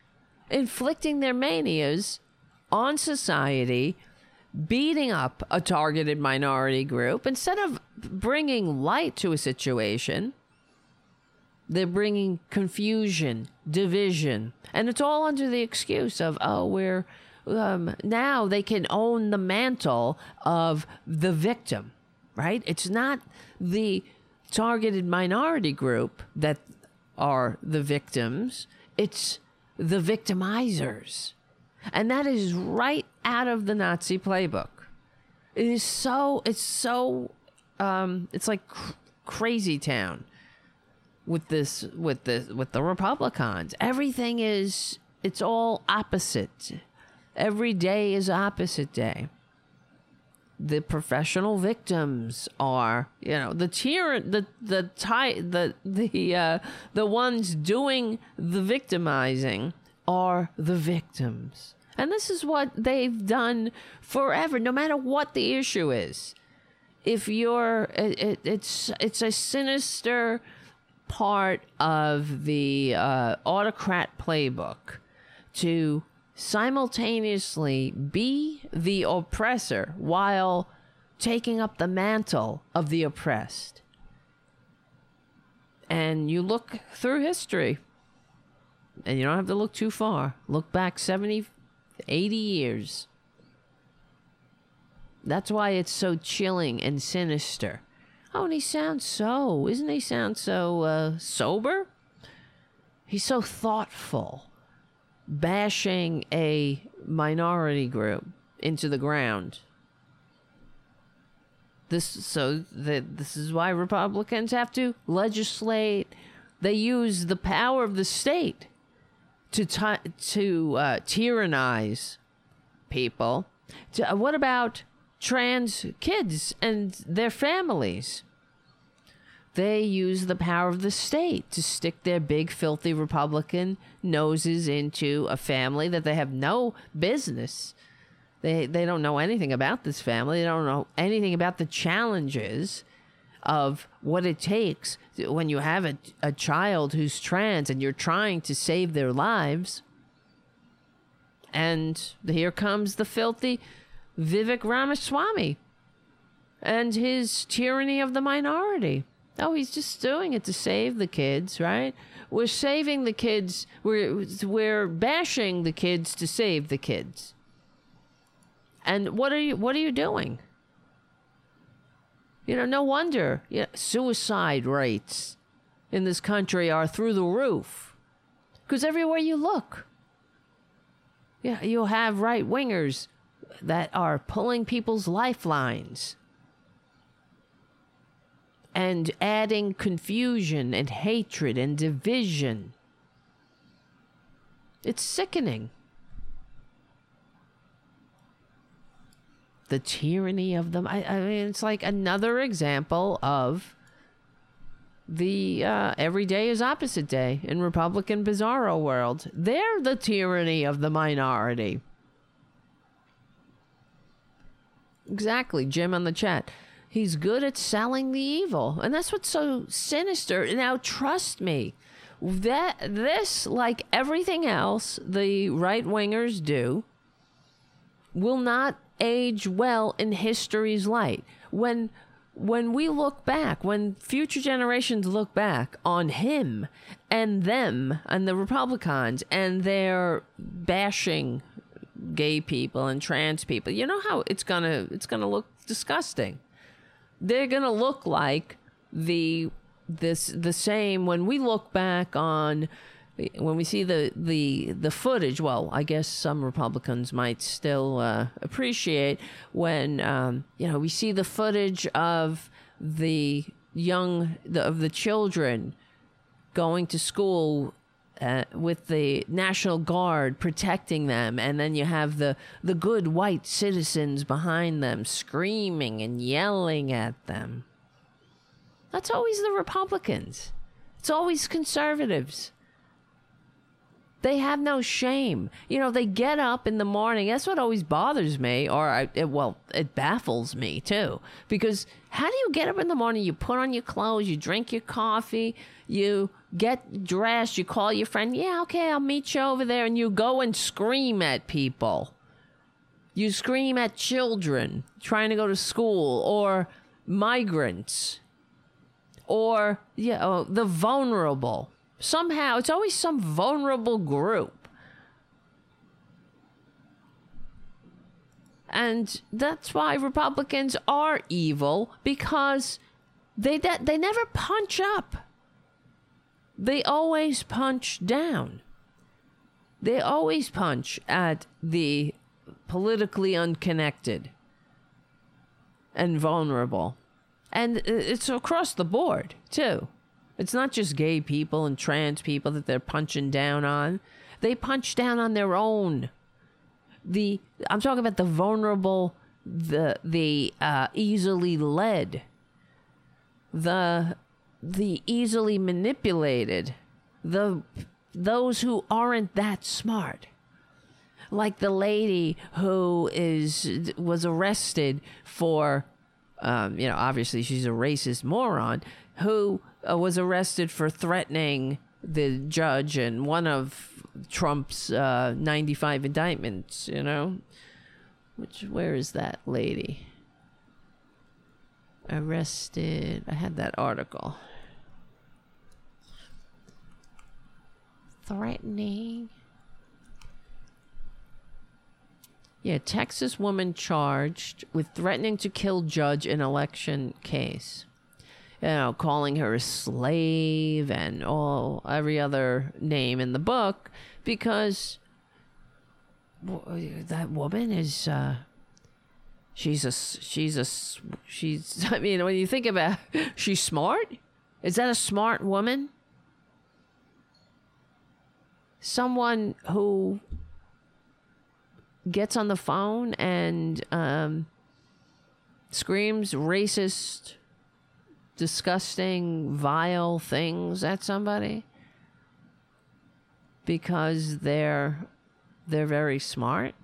inflicting their manias on society, beating up a targeted minority group instead of bringing light to a situation. They're bringing confusion, division, and it's all under the excuse of oh we're um, now they can own the mantle of the victim, right? It's not the targeted minority group that are the victims, it's the victimizers. And that is right out of the Nazi playbook. It is so, it's so, um, it's like cr- crazy town with this, with the, with the Republicans. Everything is, it's all opposite. Every day is opposite day. The professional victims are, you know, the tier, the the tie, the the uh, the ones doing the victimizing are the victims, and this is what they've done forever, no matter what the issue is. If you're, it, it, it's it's a sinister part of the uh, autocrat playbook to simultaneously be the oppressor while taking up the mantle of the oppressed. And you look through history, and you don't have to look too far. Look back 70, 80 years. That's why it's so chilling and sinister. Oh, and he sounds so, isn't he sound so uh, sober? He's so thoughtful bashing a minority group into the ground. This so that this is why Republicans have to legislate. They use the power of the state to ty- to uh, tyrannize people. To, uh, what about trans kids and their families? They use the power of the state to stick their big, filthy Republican noses into a family that they have no business. They, they don't know anything about this family. They don't know anything about the challenges of what it takes when you have a, a child who's trans and you're trying to save their lives. And here comes the filthy Vivek Ramaswamy and his tyranny of the minority. Oh, he's just doing it to save the kids, right? We're saving the kids. We're we're bashing the kids to save the kids. And what are you what are you doing? You know, no wonder yeah, suicide rates in this country are through the roof. Because everywhere you look, yeah, you'll have right wingers that are pulling people's lifelines and adding confusion and hatred and division. It's sickening. The tyranny of them. I, I mean, it's like another example of the uh, every day is opposite day in Republican Bizarro world. They're the tyranny of the minority. Exactly, Jim on the chat. He's good at selling the evil. And that's what's so sinister. Now, trust me, that this, like everything else the right wingers do, will not age well in history's light. When when we look back, when future generations look back on him and them and the Republicans and their bashing gay people and trans people, you know how it's gonna it's gonna look disgusting they're going to look like the this the same when we look back on when we see the the the footage. Well i guess some republicans might still uh, appreciate when um, you know we see the footage of the young the, of the children going to school uh, with the National Guard protecting them, and then you have the the good white citizens behind them screaming and yelling at them. That's always the Republicans. It's always conservatives. They have no shame. You know, they get up in the morning. That's what always bothers me, or I, it, well, it baffles me too. Because how do you get up in the morning? You put on your clothes, you drink your coffee, you get dressed, you call your friend, yeah, okay, I'll meet you over there, and you go and scream at people. You scream at children trying to go to school or migrants or yeah, oh, the vulnerable. Somehow, it's always some vulnerable group. And that's why Republicans are evil because they they never punch up. They always punch down. They always punch at the politically unconnected and vulnerable. And it's across the board, too. It's not just gay people and trans people that they're punching down on. They punch down on their own. the I'm talking about the vulnerable, the the uh, easily led, the the easily manipulated, the those who aren't that smart. Like the lady who is was arrested for um, you know, obviously she's a racist moron who uh, was arrested for threatening the judge and one of Trump's uh, 95 indictments, you know? Which, where is that lady? Arrested. I had that article. Threatening. Yeah, Texas woman charged with threatening to kill judge in election case. You know, calling her a slave and all every other name in the book because that woman is uh she's a she's a she's I mean when you think about she's smart is that a smart woman someone who gets on the phone and um, screams racist, disgusting, vile things at somebody because they're they're very smart.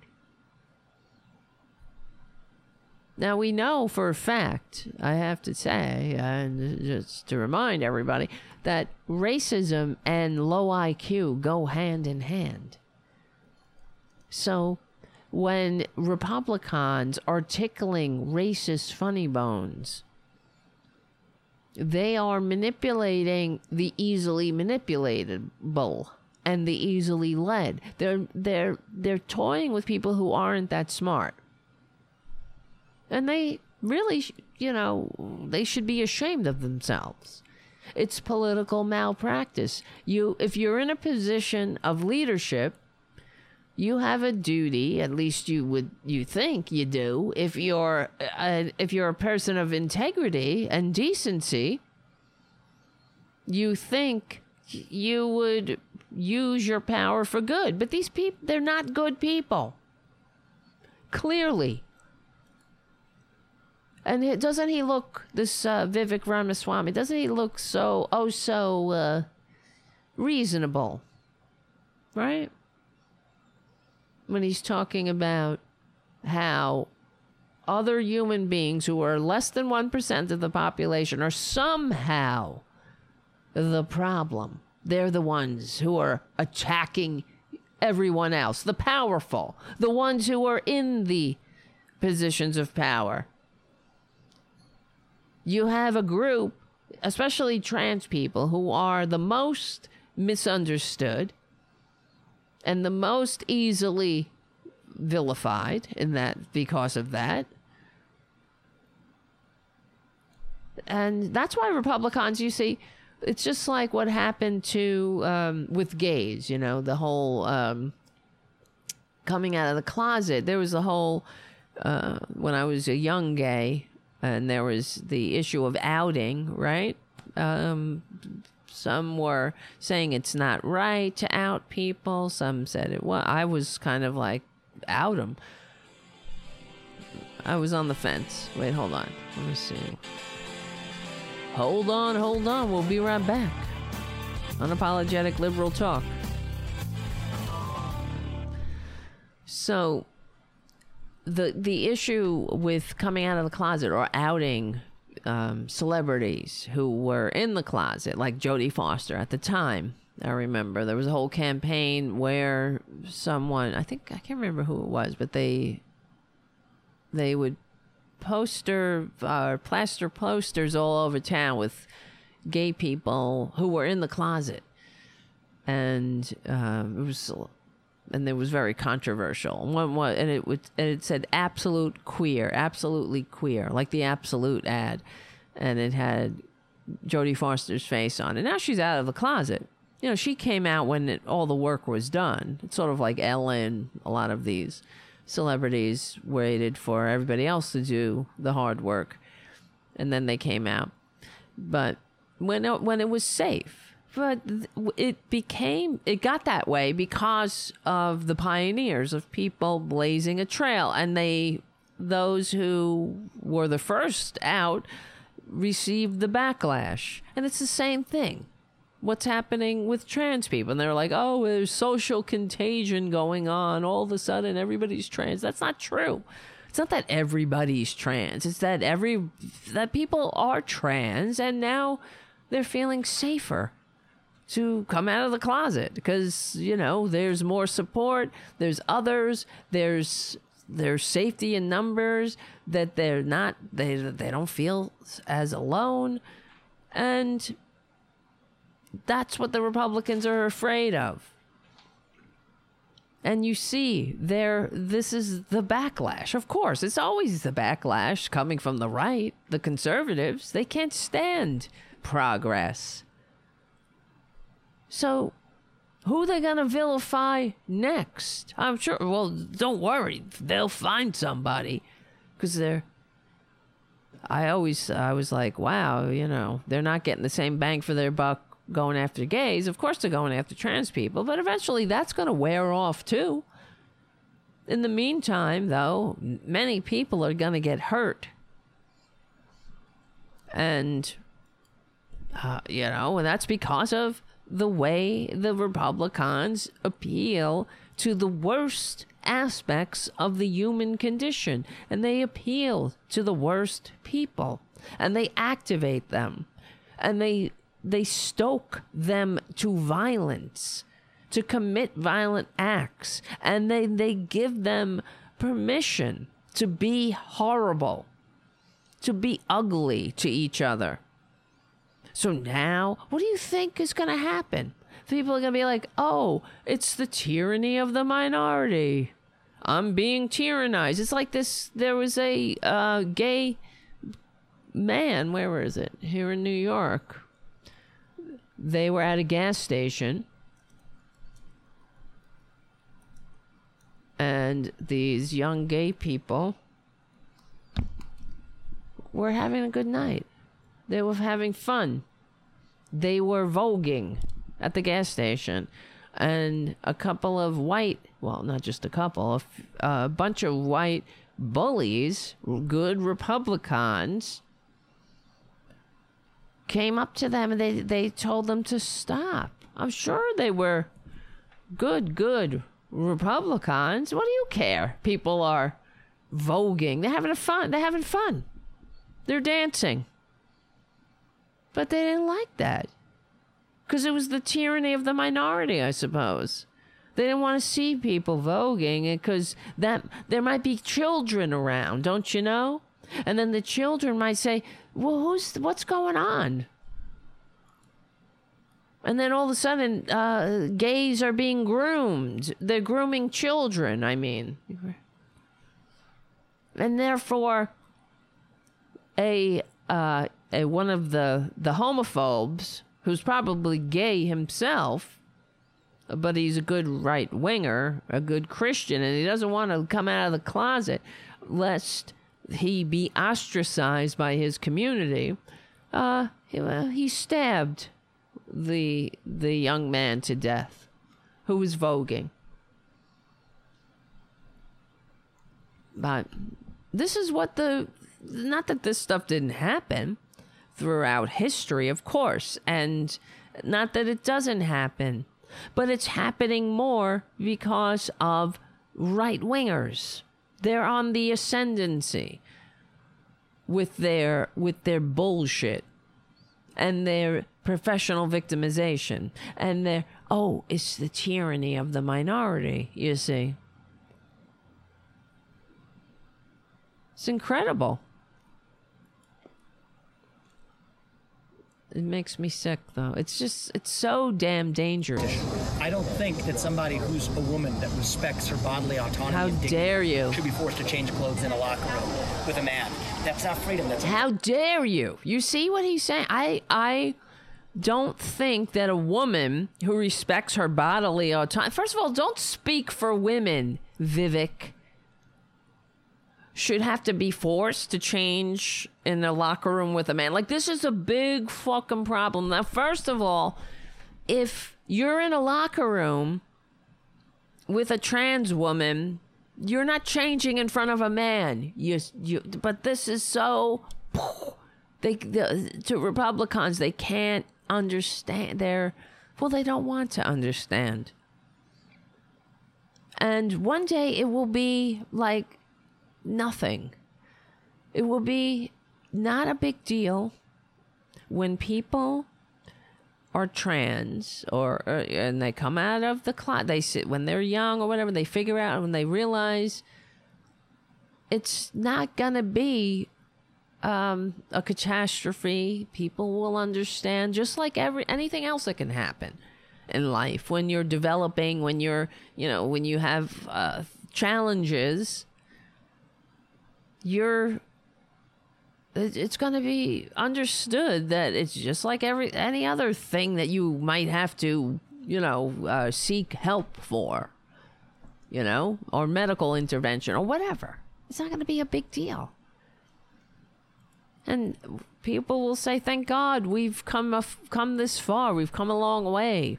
Now we know for a fact, I have to say, and just to remind everybody, that racism and low IQ go hand in hand. So when Republicans are tickling racist funny bones. They are manipulating the easily manipulatable and the easily led. They're they're they're toying with people who aren't that smart. And they really, you know, they should be ashamed of themselves. It's political malpractice. You if you're in a position of leadership, you have a duty at least you would you think you do if you're a, if you're a person of integrity and decency you think you would use your power for good but these people they're not good people clearly and it, doesn't he look this uh, Vivek Ramaswamy? Doesn't he look so oh so uh, reasonable, right? when he's talking about how other human beings who are less than 1% of the population are somehow the problem. They're the ones who are attacking everyone else, the powerful, the ones who are in the positions of power. You have a group, especially trans people, who are the most misunderstood and the most easily vilified in that because of that. And that's why Republicans, you see, it's just like what happened to um, with gays, you know, the whole um, coming out of the closet. There was a whole uh, when I was a young gay, and there was the issue of outing, right? Um, some were saying it's not right to out people. Some said it was. I was kind of like, out them. I was on the fence. Wait, hold on. Let me see. Hold on, hold on. We'll be right back. Unapologetic liberal talk. So, the the issue with coming out of the closet or outing um, celebrities who were in the closet, like Jodie Foster at the time. I remember there was a whole campaign where someone, I think I can't remember who it was, but they they would poster uh, plaster posters all over town with gay people who were in the closet, and um, it was and it was very controversial. One, one and it would and it said absolute queer, absolutely queer, like the absolute ad, and it had Jodie Foster's face on And Now she's out of the closet. You know, she came out when it, all the work was done. It's sort of like Ellen. A lot of these celebrities waited for everybody else to do the hard work, and then they came out. But when it, when it was safe But it became, it got that way because of the pioneers, of people blazing a trail. And they, those who were the first out, received the backlash. And it's the same thing. What's happening with trans people? And they're like, oh, there's social contagion going on. All of a sudden, everybody's trans. That's not true. It's not that everybody's trans. It's that every that people are trans and now they're feeling safer to come out of the closet because you know there's more support there's others there's there's safety in numbers that they're not they they don't feel as alone. And that's what the republicans are afraid of. And you see there this is the backlash. Of course it's always the backlash coming from the right the conservatives. They can't stand progress so, who they gonna vilify next? I'm sure. Well, don't worry, they'll find somebody, because they're. I always, I was like, wow, you know, they're not getting the same bang for their buck going after gays. Of course, they're going after trans people, but eventually that's gonna wear off too. In the meantime, though, many people are gonna get hurt, and uh, you know, and that's because of the way the Republicans appeal to the worst aspects of the human condition and they appeal to the worst people and they activate them and they they stoke them to violence to commit violent acts and they they give them permission to be horrible to be ugly to each other so now, what do you think is going to happen? People are going to be like, oh, it's the tyranny of the minority. I'm being tyrannized. It's like this. There was a uh, gay man, where is it? Here in New York. They were at a gas station. And these young gay people were having a good night. They were having fun. They were voguing at the gas station. And a couple of white, well, not just a couple, a, a bunch of white bullies, good Republicans, came up to them and they, they told them to stop. I'm sure they were good, good Republicans. What do you care? People are voguing. They're having a fun. They're having fun. They're dancing. But they didn't like that. Because it was the tyranny of the minority, I suppose. They didn't want to see people voguing because that there might be children around, don't you know? And then the children might say, "Well, who's what's going on?" And then all of a sudden, uh, gays are being groomed. They're grooming children. I mean, and therefore, a uh, a, one of the, the homophobes, who's probably gay himself, but he's a good right winger, a good Christian, and he doesn't want to come out of the closet lest he be ostracized by his community. Uh, he, he stabbed the the young man to death who was voguing. But this is what the not that this stuff didn't happen throughout history, of course, and not that it doesn't happen, but it's happening more because of right wingers. They're on the ascendancy with their with their bullshit and their professional victimization and their oh, it's the tyranny of the minority, you see. It's incredible. It makes me sick, though. It's just, it's so damn dangerous. I don't think that somebody who's a woman that respects her bodily autonomy How dare you. should be forced to change clothes in a locker room with a man. That's not freedom. That's How dare you? You see what he's saying? I, I don't think that a woman who respects her bodily autonomy. First of all, don't speak for women, Vivek. Should have to be forced to change in the locker room with a man. Like, this is a big fucking problem. Now, first of all, if you're in a locker room with a trans woman, you're not changing in front of a man. You, you, but this is so. They, the, to Republicans, they can't understand. They're, well, they don't want to understand. And one day it will be like nothing. It will be not a big deal when people are trans or, or and they come out of the closet they sit when they're young or whatever they figure out when they realize it's not gonna be um, a catastrophe people will understand just like every anything else that can happen in life when you're developing when you're you know when you have uh, challenges you're it's going to be understood that it's just like every any other thing that you might have to you know uh, seek help for you know or medical intervention or whatever. It's not going to be a big deal. And people will say thank god we've come a, come this far. We've come a long way.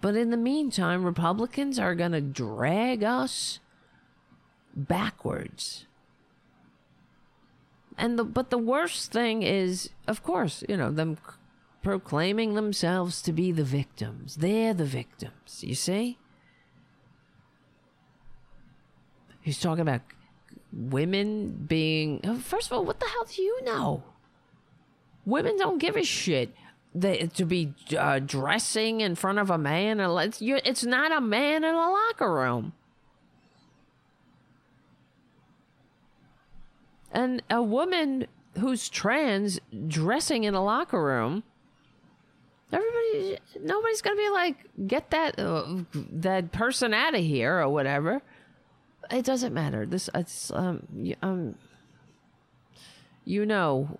But in the meantime republicans are going to drag us backwards and the but the worst thing is, of course, you know them c- proclaiming themselves to be the victims. They're the victims. You see. He's talking about women being. oh, First of all, what the hell do you know? Women don't give a shit. They, to be uh, dressing in front of a man, it's, it's not a man in a locker room. And a woman who's trans dressing in a locker room everybody nobody's gonna be like get that uh, that person out of here or whatever. It doesn't matter. This it's um, um you know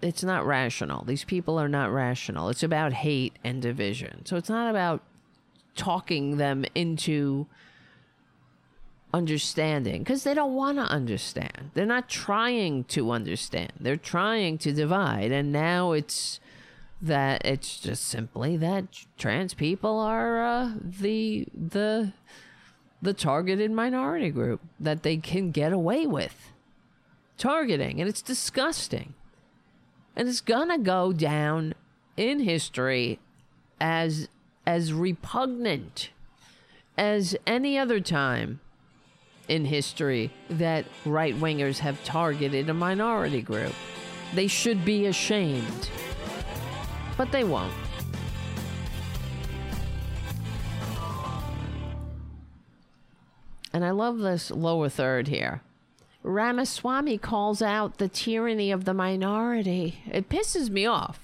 it's not rational. These people are not rational. It's about hate and division. So it's not about talking them into understanding because they don't want to understand. They're not trying to understand. They're trying to divide. And now it's that it's just simply that trans people are uh, the the the targeted minority group that they can get away with targeting and it's disgusting. And it's to go down in history as as repugnant as any other time in history that right wingers have targeted a minority group. They should be ashamed. But they won't. And I love this lower third here. Ramaswamy calls out the tyranny of the minority. It pisses me off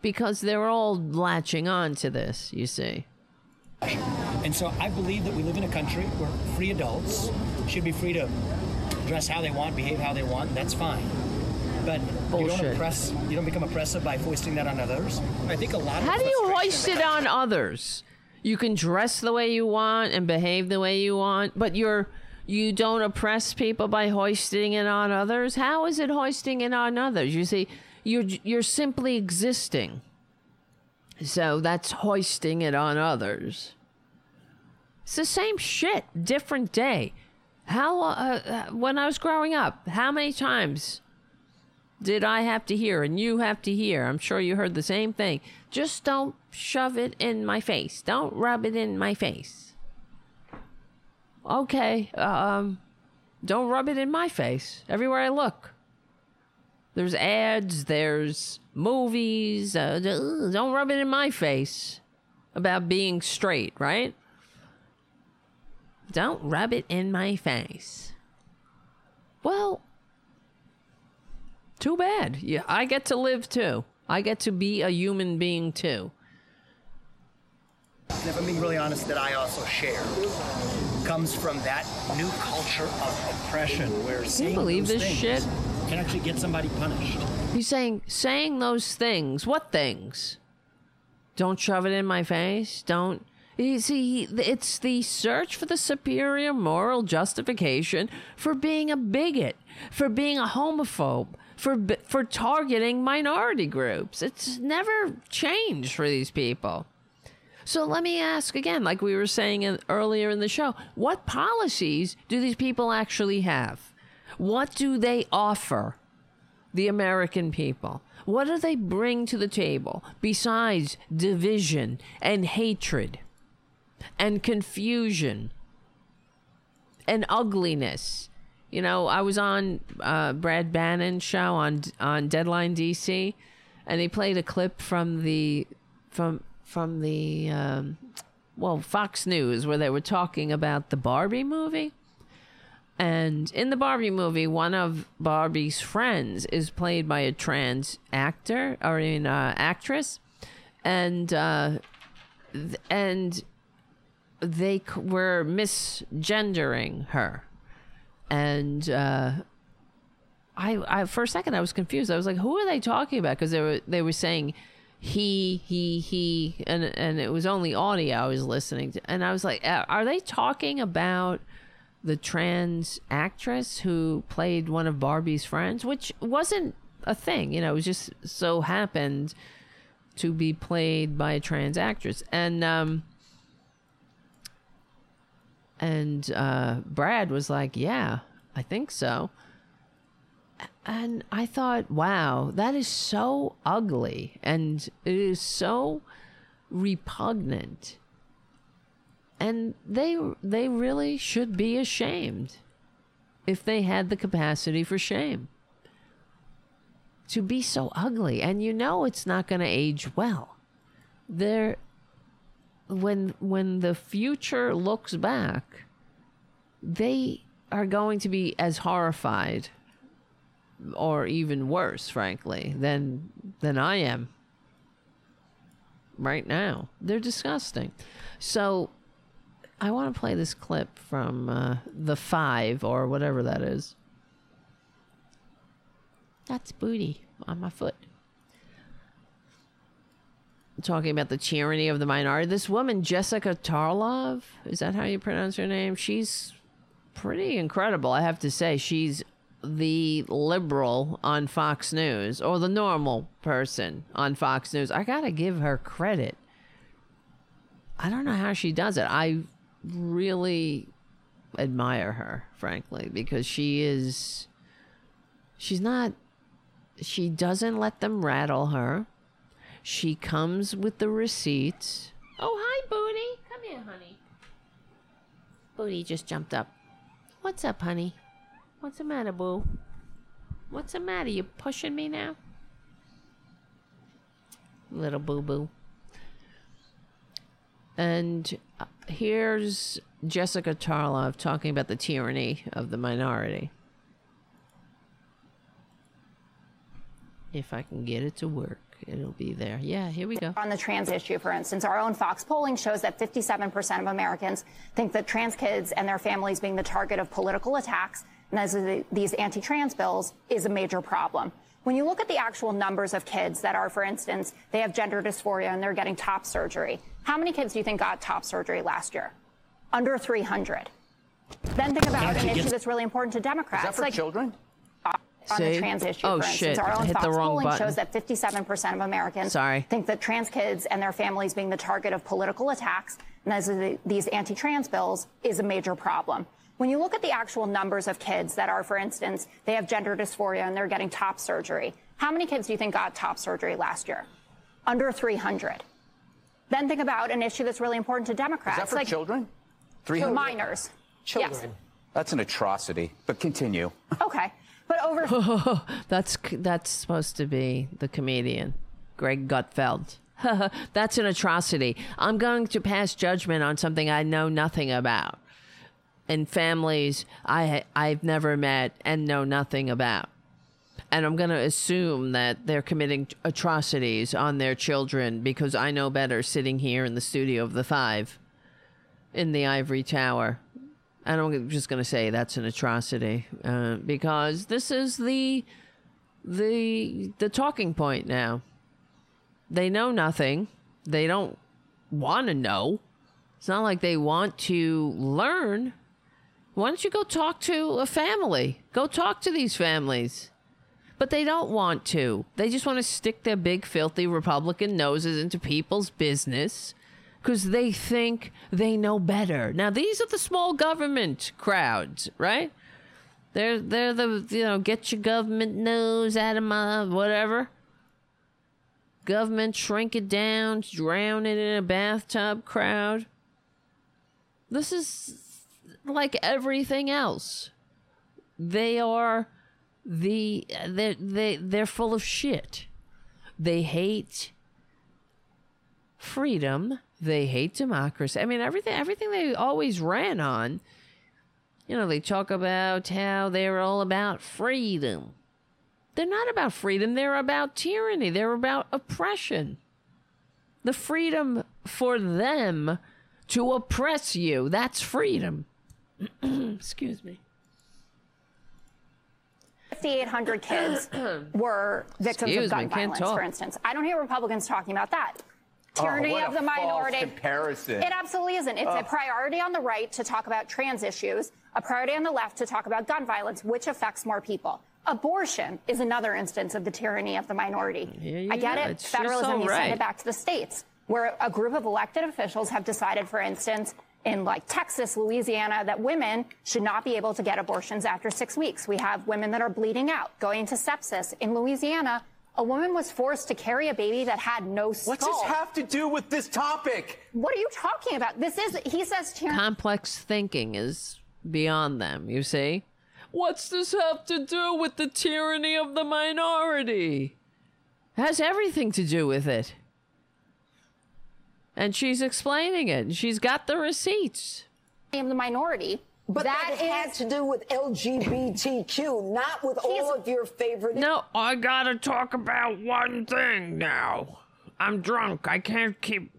because they're all latching on to this, you see. And so I believe that we live in a country where free adults should be free to dress how they want, behave how they want. That's fine. But you don't oppress. You don't become oppressive by foisting that on others. I think a lot. How of do you hoist it on others? You can dress the way you want and behave the way you want, but you're you don't oppress people by hoisting it on others. How is it hoisting it on others? You see, you're you're simply existing. So that's hoisting it on others. It's the same shit, different day. How uh, uh, when I was growing up, how many times did I have to hear and you have to hear? I'm sure you heard the same thing. Just don't shove it in my face. Don't rub it in my face. Okay, um don't rub it in my face everywhere I look. There's ads, there's movies. Uh, don't rub it in my face about being straight, right? Don't rub it in my face. Well, too bad. Yeah, I get to live too. I get to be a human being too. And if I'm being really honest, that I also share comes from that new culture of oppression where saying believe those this things shit? Can actually get somebody punished. He's saying saying those things. What things? Don't shove it in my face. Don't. You see, it's the search for the superior moral justification for being a bigot, for being a homophobe, for for targeting minority groups. It's never changed for these people. So let me ask again, like we were saying in, earlier in the show, what policies do these people actually have? What do they offer the American people? What do they bring to the table besides division and hatred and confusion and ugliness? You know, I was on uh, Brad Bannon's show on on Deadline DC, and he played a clip from the from from the um, well Fox News where they were talking about the Barbie movie. And in the Barbie movie, one of Barbie's friends is played by a trans actor or an uh, actress, and uh, th- and they c- were misgendering her, and uh, I, I for a second I was confused. I was like, who are they talking about? Because they were they were saying he he he and and it was only audio I was listening to, and I was like, "Uh, are they talking about? The trans actress who played one of Barbie's friends, which wasn't a thing, you know, it was just so happened to be played by a trans actress. And um and uh Brad was like, "Yeah, I think so." And I thought, "Wow, that is so ugly and it is so repugnant." And they they really should be ashamed if they had the capacity for shame. To be so ugly. And you know it's not going to age well. There when when the future looks back they are going to be as horrified or even worse frankly than than I am right now. They're disgusting. So I want to play this clip from uh, the five or whatever that is. That's booty on my foot. Talking about the tyranny of the minority. This woman, Jessica Tarlov, is that how you pronounce her name? She's pretty incredible, I have to say. She's the liberal on Fox News or the normal person on Fox News. I got to give her credit. I don't know how she does it. I really admire her, frankly, because she is. She's not. She doesn't let them rattle her. She comes with the receipts. Oh, hi, Booty. Come here, honey. Booty just jumped up. What's up, honey? What's the matter, Boo? What's the matter? You pushing me now? Little boo boo. And uh, here's Jessica Tarlov talking about the tyranny of the minority. If I can get it to work, it'll be there. Yeah, here we go. On the trans issue, for instance, our own Fox polling shows that 57% of Americans think that trans kids and their families being the target of political attacks and as these anti-trans bills is a major problem. When you look at the actual numbers of kids that are, for instance, they have gender dysphoria and they're getting top surgery, how many kids do you think got top surgery last year? Under 300. Then think about an issue that's really important to Democrats. Is that for like children? Uh, on See? the trans issue, Oh, for instance, shit. our own Hit the Fox wrong polling button. shows that 57% of Americans Sorry. think that trans kids and their families being the target of political attacks and as these anti-trans bills is a major problem. When you look at the actual numbers of kids that are, for instance, they have gender dysphoria and they're getting top surgery, how many kids do you think got top surgery last year? Under 300. Then think about an issue that's really important to Democrats. Is that for like children? 300? minors. Children. Yes. That's an atrocity. But continue. Okay. But over That's that's supposed to be the comedian, Greg Gutfeld. that's an atrocity. I'm going to pass judgment on something I know nothing about, and families I I've never met and know nothing about, and I'm going to assume that they're committing atrocities on their children because I know better, sitting here in the studio of the Five, in the ivory tower. And I'm just going to say that's an atrocity uh, because this is the the the talking point now. They know nothing. They don't want to know. It's not like they want to learn. Why don't you go talk to a family? Go talk to these families. But they don't want to. They just want to stick their big, filthy Republican noses into people's business because they think they know better. Now, these are the small government crowds, right? They're they're the you know get your government nose out of my whatever. Government shrink it down, drown it in a bathtub crowd. This is like everything else. They are the they they they're full of shit. They hate freedom. They hate democracy. I mean everything everything they always ran on. You know, they talk about how they're all about freedom. They're not about freedom, they're about tyranny. They're about oppression. The freedom for them to oppress you, that's freedom. Excuse me. 5,800 kids were victims Excuse of gun me, can't violence, talk. for instance. I don't hear Republicans talking about that. Oh, tyranny Oh, what of a the false minority. comparison. It absolutely isn't. It's a priority on the right to talk about trans issues, a priority on the left to talk about gun violence, which affects more people. Abortion is another instance of the tyranny of the minority. Yeah, you I get know, it. it's- you're Federalism, so you send right. it back to the states, where a group of elected officials have decided, for instance, in like Texas, Louisiana, that women should not be able to get abortions after six weeks. We have women that are bleeding out, going to sepsis. In Louisiana, a woman was forced to carry a baby that had no skull. What's this have to do with this topic? What are you talking about? This is, he says, tyranny. complex thinking is beyond them, you see? What's this have to do with the tyranny of the minority? Has everything to do with it. And she's explaining it. and She's got the receipts. I am the minority. But that, that had to do with LGBTQ, not with all of your favorite. No, I gotta talk about one thing now. I'm drunk. I can't keep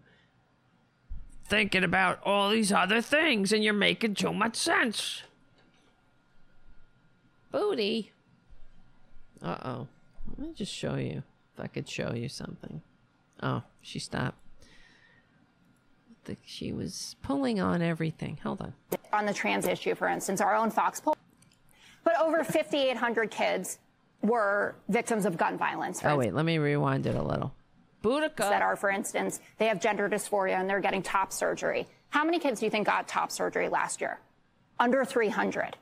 thinking about all these other things, and you're making too much sense. Booty. Uh oh. Let me just show you. If I could show you something. Oh, she stopped. The, she was pulling on everything. Hold on. on the trans issue, for instance, our own Fox poll. But over 5,800 kids were victims of gun violence. Oh, wait. Let me rewind it a little. Boudica. that are, for instance, they have gender dysphoria and they're getting top surgery. How many kids do you think got top surgery last year? Under 300.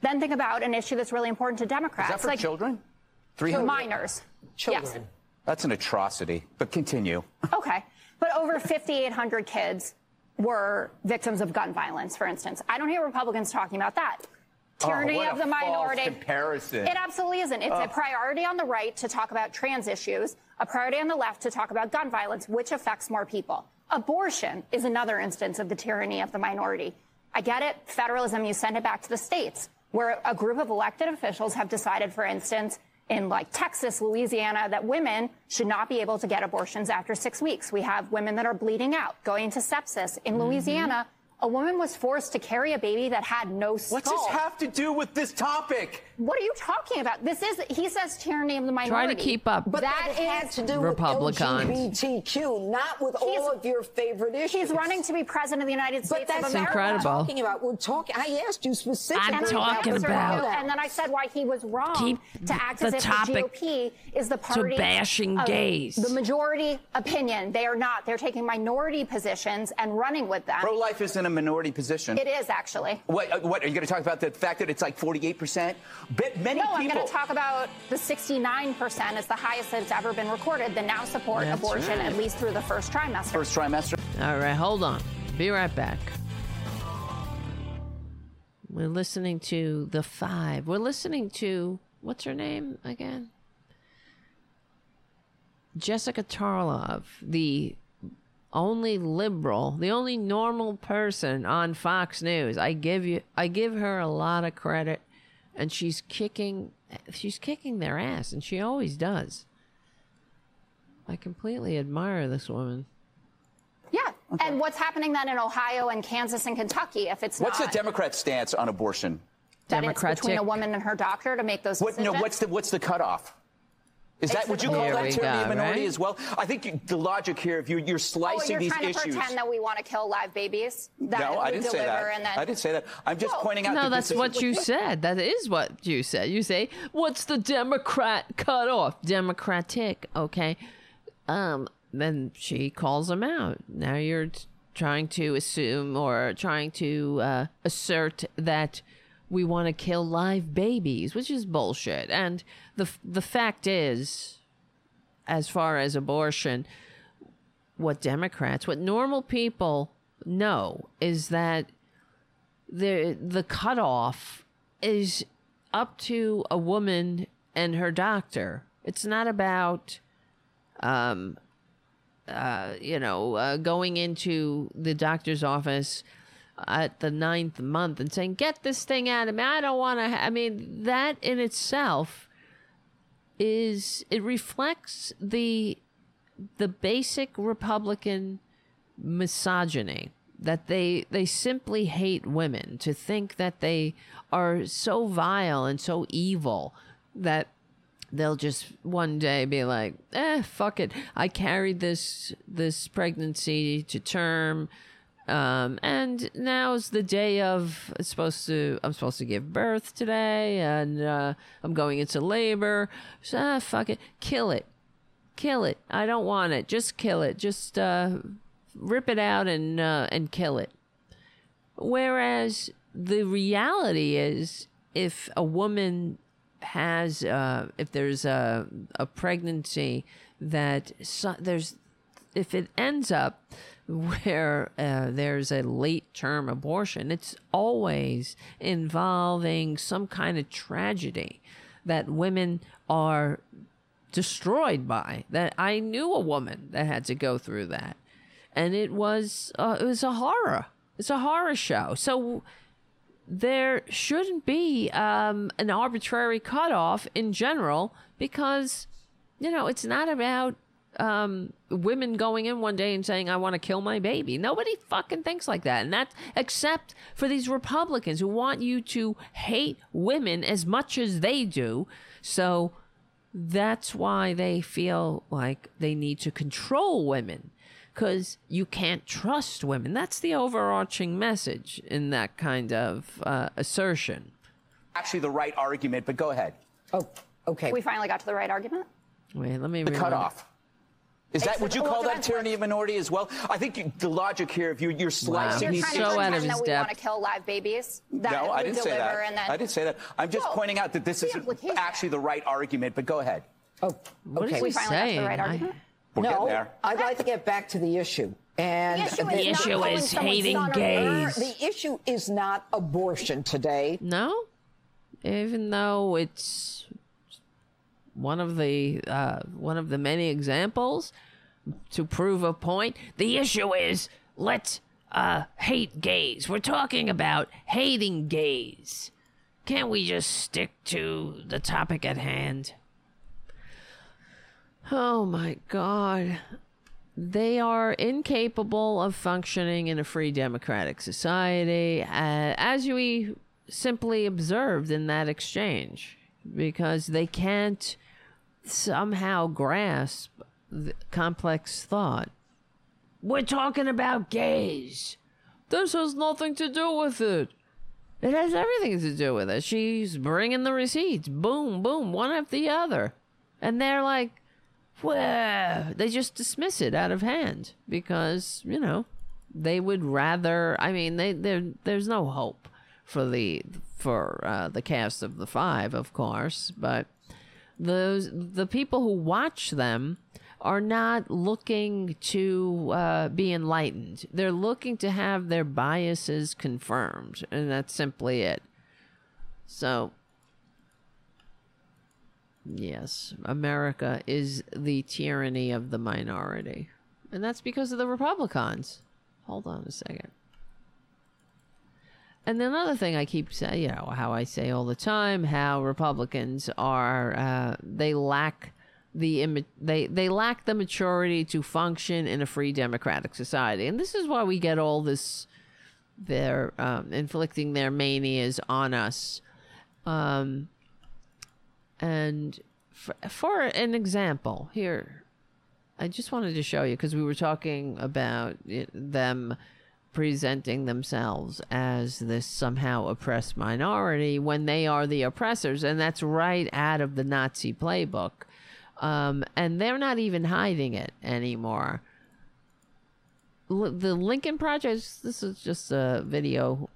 Then think about an issue that's really important to Democrats, Is that for like children? 300? minors. Children. Yes. That's an atrocity. But continue. Okay. But over 5,800 kids were victims of gun violence, for instance. I don't hear Republicans talking about that. Tyranny oh, of the minority. comparison. It absolutely isn't. It's a priority on the right to talk about trans issues, a priority on the left to talk about gun violence, which affects more people. Abortion is another instance of the tyranny of the minority. I get it. Federalism, you send it back to the states, where a group of elected officials have decided, for instance, in like Texas, Louisiana, that women should not be able to get abortions after six weeks. We have women that are bleeding out, going to sepsis. In mm-hmm. Louisiana, a woman was forced to carry a baby that had no skull. does this have to do with this topic? What are you talking about? This is, he says, tyranny of the minority. Try to keep up. But that, That had is- to do Republicans. with LGBTQ, not with He's- all of your favorite issues. He's running to be president of the United But States that's of not America. what incredible. we're talking about. We're talking. I asked you specifically. I'm And talking about- you, And then I said why he was wrong Keep to act the as if topic the GOP is the party bashing of gays. The majority opinion. They are not. They're taking minority positions and running with them. Pro life is in a minority position. It is actually. What, uh, what are you going to talk about the fact that it's like 48%? But many No, I'm going to talk about the 69% is the highest that's ever been recorded that now support That's abortion right. at least through the first trimester. First trimester. All right, hold on. Be right back. We're listening to The Five. We're listening to, what's her name again? Jessica Tarlov, the only liberal, the only normal person on Fox News. I give you I give her a lot of credit and she's kicking she's kicking their ass and she always does. I completely admire this woman. Yeah. And what's happening then in Ohio and Kansas and Kentucky if it's What's the Democrat stance on abortion? that it's between a woman and her doctor to make those What, no, decisions? what's the what's the cutoff? Is that, would you call that we tyranny go, of minority right? as well? I think you, the logic here, if you, you're Oh, slicing you're these trying to pretend that we want to kill live babies? That no, we I didn't say that. And then... I didn't say that. I'm just Whoa. pointing out No, that that's what you said. That is what you said. You say, "What's the Democrat cut off? Democratic." Okay. Um. Then she calls him out. Now you're trying to assume or trying to uh, assert that we want to kill live babies, which is bullshit. And the the fact is, as far as abortion, what Democrats, what normal people know is that the the cutoff is up to a woman and her doctor. It's not about, um, uh, you know, uh, going into the doctor's office at the ninth month and saying, "Get this thing out of me. I don't want to." I mean, that in itself is it reflects the the basic Republican misogyny that they they simply hate women to think that they are so vile and so evil that they'll just one day be like eh fuck it i carried this this pregnancy to term um, and now's the day of supposed to i'm supposed to give birth today and uh, i'm going into labor so ah, fuck it kill it kill it. I don't want it. Just kill it. Just uh, rip it out and uh, and kill it. Whereas the reality is, if a woman has, uh, if there's a a pregnancy that there's, if it ends up where uh, there's a late term abortion, it's always involving some kind of tragedy that women are destroyed by that i knew a woman that had to go through that. And it was uh, it was a horror. It's a horror show. So there shouldn't be um, an arbitrary cutoff in general because you know it's not about um, women going in one day and saying i want to kill my baby nobody fucking thinks like that and that except for these republicans who want you to hate women as much as they do so that's why they feel like they need to control women because you can't trust women. That's the overarching message in that kind of uh, assertion. actually the right argument, but go ahead. Oh, okay. We finally got to the right argument? Wait, let me The rewind. cutoff. Is that, It's- would you call that tyranny of minority as well? I think you, the logic here, if you, you're slicing You're these trying so to out pretend of his that we want to kill live babies? That No, we I didn't say that. And then... I didn't say that. I'm just Well, pointing out that this is implication. actually the right argument, but go ahead. Oh, What is okay. he We finally got saying? the right I- argument? We're no, getting there. I'd like to get back to the issue. And The issue the- is The issue is hating gays. The issue is not abortion today. No, even though it's one of the uh, one of the many examples to prove a point. The issue is let's uh, hate gays. We're talking about hating gays. Can't we just stick to the topic at hand? Oh my god. They are incapable of functioning in a free democratic society, uh, as we simply observed in that exchange, because they can't somehow grasp the complex thought. We're talking about gays. This has nothing to do with it. It has everything to do with it. She's bringing the receipts. Boom, boom, one after the other. And they're like, well, they just dismiss it out of hand because, you know, they would rather, I mean, they, there's no hope for the, for uh, the cast of the five, of course, but those, the people who watch them are not looking to uh, be enlightened. They're looking to have their biases confirmed, and that's simply it. So, yes, America is the tyranny of the minority. And that's because of the Republicans. Hold on a second. And another thing I keep saying, you know, how I say all the time, how Republicans are, uh, they lack the imma- they they lack the maturity to function in a free democratic society, and this is why we get all this. They're um, inflicting their manias on us, um, and for, for an example, here, I just wanted to show you because we were talking about it, them presenting themselves as this somehow oppressed minority when they are the oppressors, and that's right out of the Nazi playbook. Um, and they're not even hiding it anymore. L- the Lincoln Project, this is just a video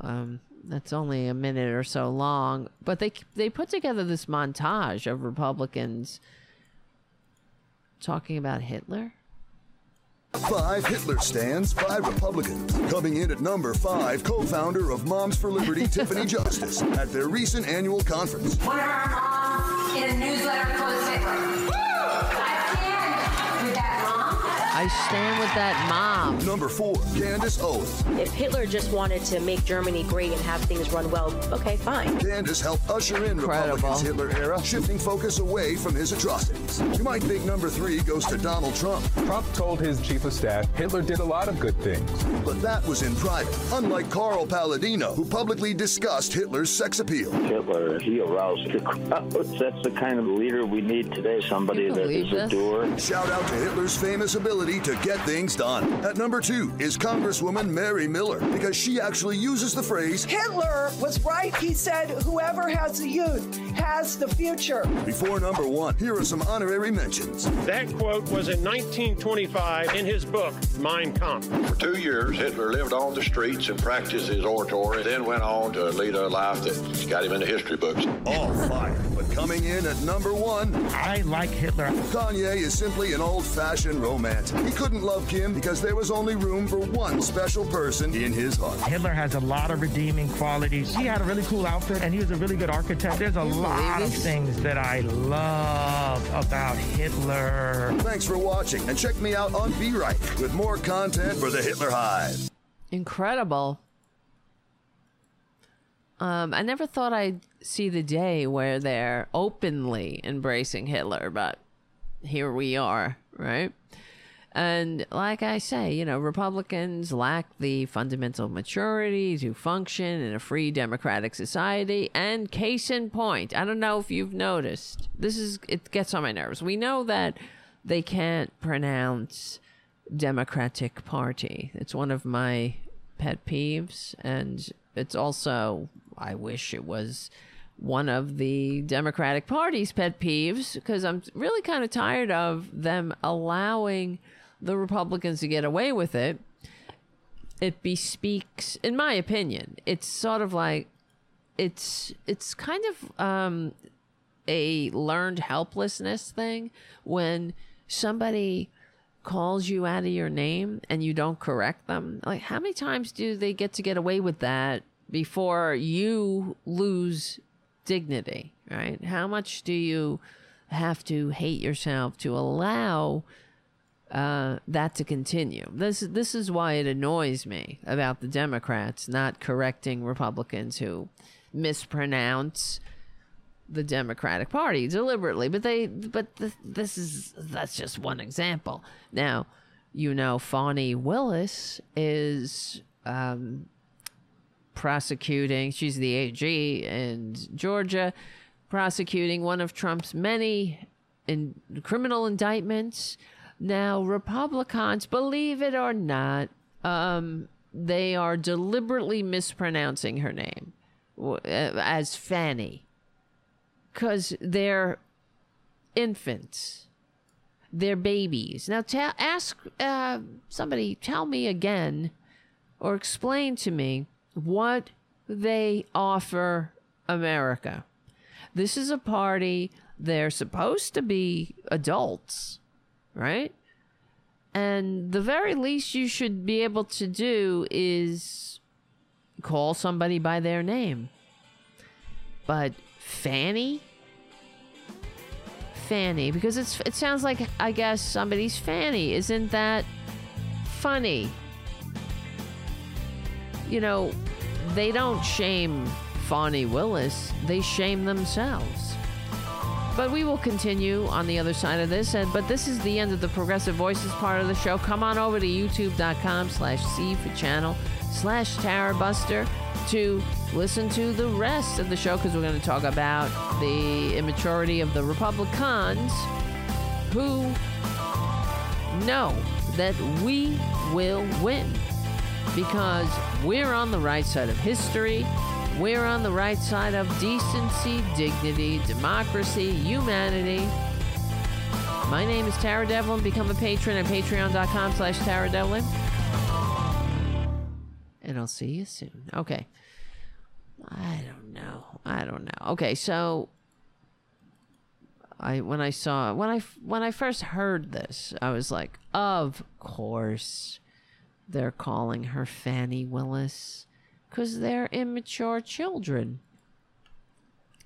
um, that's only a minute or so long, but they they put together this montage of Republicans talking about Hitler. Five Hitler stands, five Republicans. Coming in at number five, co founder of Moms for Liberty, Tiffany Justice, at their recent annual conference. One of our moms in a newsletter called Hitler. I stand with that mom. Number four, Candace Owens. If Hitler just wanted to make Germany great and have things run well, okay, fine. Candace helped usher in Incredible. Republicans' Hitler era, shifting focus away from his atrocities. You might think number three goes to Donald Trump, Trump told his chief of staff Hitler did a lot of good things. but that was in private. Unlike Carl Paladino, who publicly discussed Hitler's sex appeal. Hitler, he aroused the crowds. That's the kind of leader we need today. Somebody that is that believe is a doer. Shout out to Hitler's famous ability to get things done. At number two is Congresswoman Mary Miller, because she actually uses the phrase Hitler was right. He said, whoever has the youth has the future. before number one. Here are some honorary mentions. That quote was in 1925 in his book, Mein Kampf. For two years, Hitler lived on the streets and practiced his oratory, then went on to lead a life that got him in the history books. All fire. But coming in at number one, I like Hitler. Kanye is simply an old fashioned romance. He couldn't love Kim because there was only room for one special person in his heart. Hitler has a lot of redeeming qualities. He had a really cool outfit and he was a really good architect. There's a lot of things that I love about Hitler. Thanks for watching and check me out on Be Right with more content for the Hitler Hive. Incredible. Um, I never thought I'd see the day where they're openly embracing Hitler, but here we are, right? And like I say, you know, Republicans lack the fundamental maturity to function in a free democratic society. And case in point, I don't know if you've noticed, this is, it gets on my nerves. We know that they can't pronounce Democratic Party. It's one of my pet peeves. And it's also, I wish it was one of the Democratic Party's pet peeves because I'm really kind of tired of them allowing the Republicans to get away with it. It bespeaks, in my opinion, it's sort of like it's it's kind of um, a learned helplessness thing when somebody calls you out of your name and you don't correct them. Like how many times do they get to get away with that before you lose dignity, right? How much do you have to hate yourself to allow uh, that to continue? This this is why it annoys me about the Democrats not correcting Republicans who mispronounce the Democratic Party deliberately, but they but th- this is that's just one example. Now, you know, Fani Willis is um, prosecuting. She's the AG in Georgia, prosecuting one of Trump's many in criminal indictments. Now, Republicans, believe it or not, um, they are deliberately mispronouncing her name uh, as Fanny because they're infants. They're babies. Now, tell, ask uh, somebody, tell me again or explain to me what they offer America. This is a party, they're supposed to be adults, right? And the very least you should be able to do is call somebody by their name. But Fanny? Fanny, because it's it sounds like I guess somebody's Fanny. Isn't that funny? You know, they don't shame Fani Willis, they shame themselves. But we will continue on the other side of this. And but this is the end of the Progressive Voices part of the show. Come on over to youtube.com slash C for channel slash Tarabuster to listen to the rest of the show because we're going to talk about the immaturity of the Republicans who know that we will win because we're on the right side of history. We're on the right side of decency, dignity, democracy, humanity. My name is Tara Devlin. Become a patron at patreon.com slash Tara Devlin. And I'll see you soon. Okay. I don't know. I don't know. Okay, so I when I saw when I when I first heard this, I was like, of course they're calling her Fannie Willis cuz they're immature children.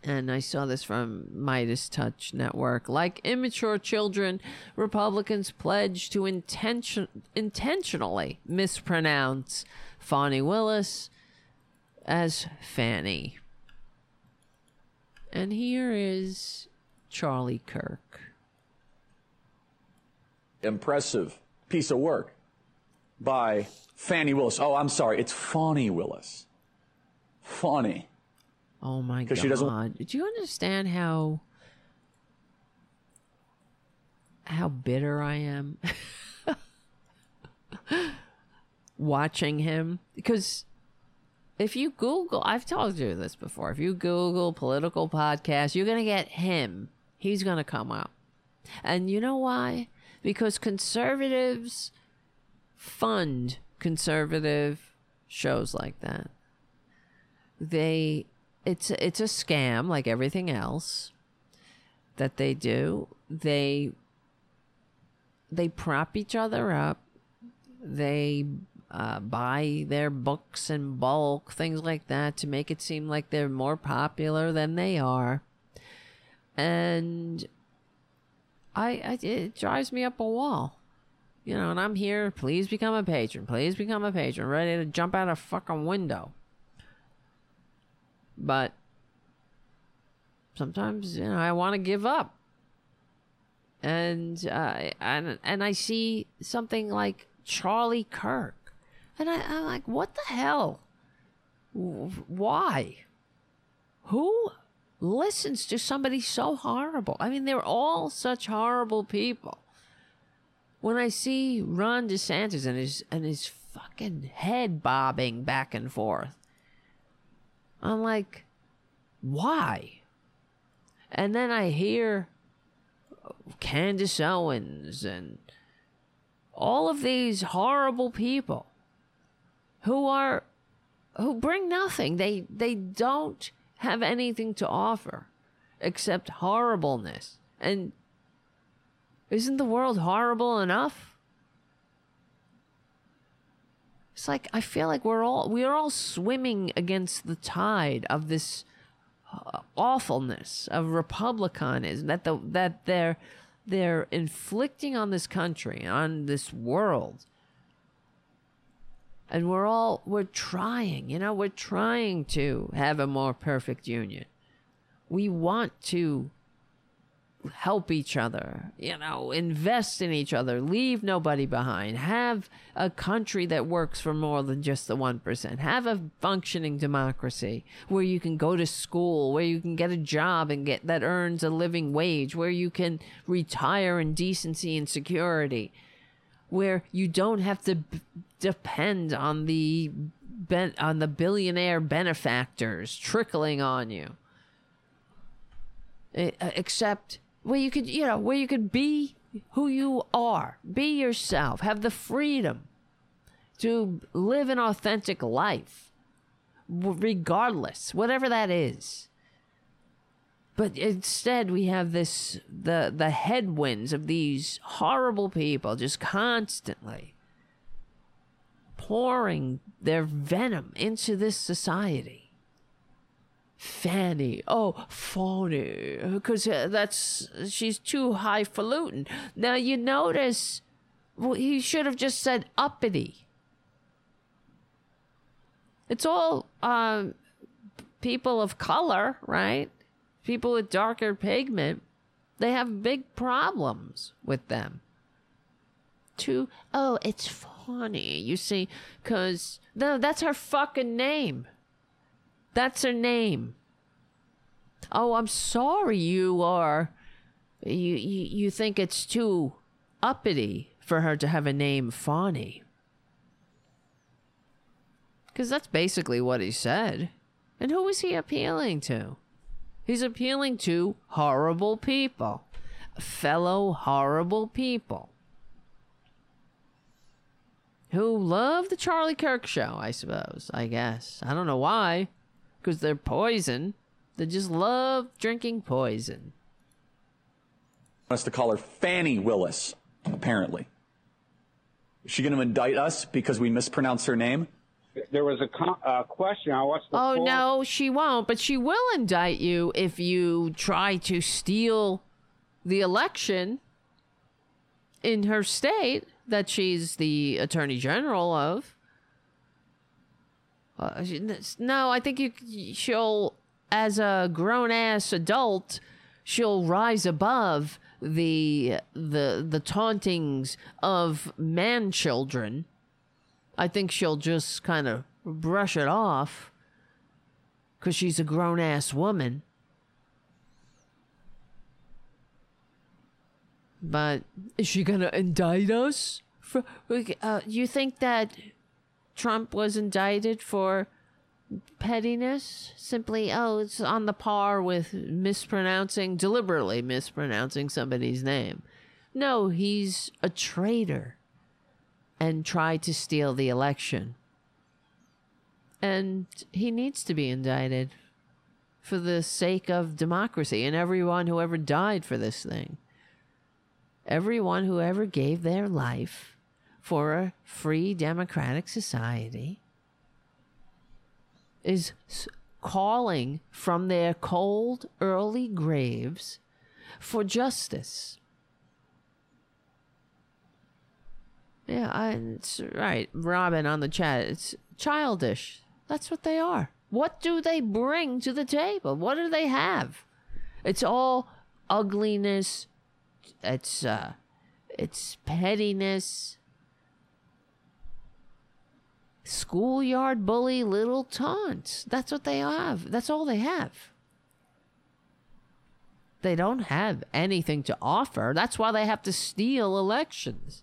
And I saw this from MeidasTouch Network. Like immature children, Republicans pledge to intention intentionally mispronounce Fannie Willis as Fanny. And here is Charlie Kirk. Impressive piece of work by Fannie Willis. Oh, I'm sorry, it's Fani Willis. Fani. Oh my god. she doesn't- Do you understand how how bitter I am watching him? Because if you Google, I've told you this before. If you Google political podcast, you're gonna get him. He's gonna come up, and you know why? Because conservatives fund conservative shows like that. They, it's it's a scam like everything else that they do. They they prop each other up. They uh, buy their books in bulk, things like that, to make it seem like they're more popular than they are. And I, I it drives me up a wall. You know, and I'm here. Please become a patron. Please become a patron. Ready to jump out a fucking window. But sometimes, you know, I want to give up. And uh, and and I see something like Charlie Kirk, and I, I'm like, what the hell? Why? Who listens to somebody so horrible? I mean, they're all such horrible people. When I see Ron DeSantis and his and his fucking head bobbing back and forth, I'm like, why? And then I hear Candace Owens and all of these horrible people who are who bring nothing. They they don't have anything to offer except horribleness. And isn't the world horrible enough? It's like I feel like we're all we're all swimming against the tide of this uh, awfulness of republicanism that the that they're they're inflicting on this country on this world and we're all we're trying you know we're trying to have a more perfect union we want to help each other you know invest in each other leave nobody behind have a country that works for more than just the 1% have a functioning democracy where you can go to school where you can get a job and get that earns a living wage where you can retire in decency and security where you don't have to b- depend on the ben- on the billionaire benefactors trickling on you. Eh, uh, except where you could you know where you could be who you are. Be yourself. Have the freedom to live an authentic life regardless whatever that is. But instead we have this the the headwinds of these horrible people just constantly pouring their venom into this society Fanny. Oh, phony. Because uh, that's she's too highfalutin. Now you notice, well, he should have just said uppity. It's all um, people of color, right? People with darker pigment. They have big problems with them. Too. Oh, it's. Fani. You see, because no, that's her fucking name. That's her name. Oh, I'm sorry. You are. You you, you think it's too uppity for her to have a name, Fani? Because that's basically what he said. And who is he appealing to? He's appealing to horrible people, fellow horrible people who love the Charlie Kirk show, I suppose. I guess. I don't know why. Because they're poison. They just love drinking poison. us to call her Fannie Willis, apparently. Is she going to indict us because we mispronounced her name? There was a con- uh, question. I watched the Oh full- no, she won't, but she will indict you if you try to steal the election in her state that she's the attorney general of. Uh, no, I think you she'll as a grown ass adult, she'll rise above the the the tauntings of man children. I think she'll just kind of brush it off because she's a grown ass woman. But is she gonna indict us? For uh, you think that Trump was indicted for pettiness? Simply, oh, it's on the par with mispronouncing, deliberately mispronouncing somebody's name. No, he's a traitor and tried to steal the election. And he needs to be indicted for the sake of democracy and everyone who ever died for this thing. Everyone who ever gave their life for a free democratic society is calling from their cold early graves for justice. Yeah, I, it's right. Robin on the chat. It's childish. That's what they are. What do they bring to the table? What do they have? It's all ugliness. It's uh, it's pettiness. Schoolyard bully little taunts. That's what they have. That's all they have. They don't have anything to offer. That's why they have to steal elections.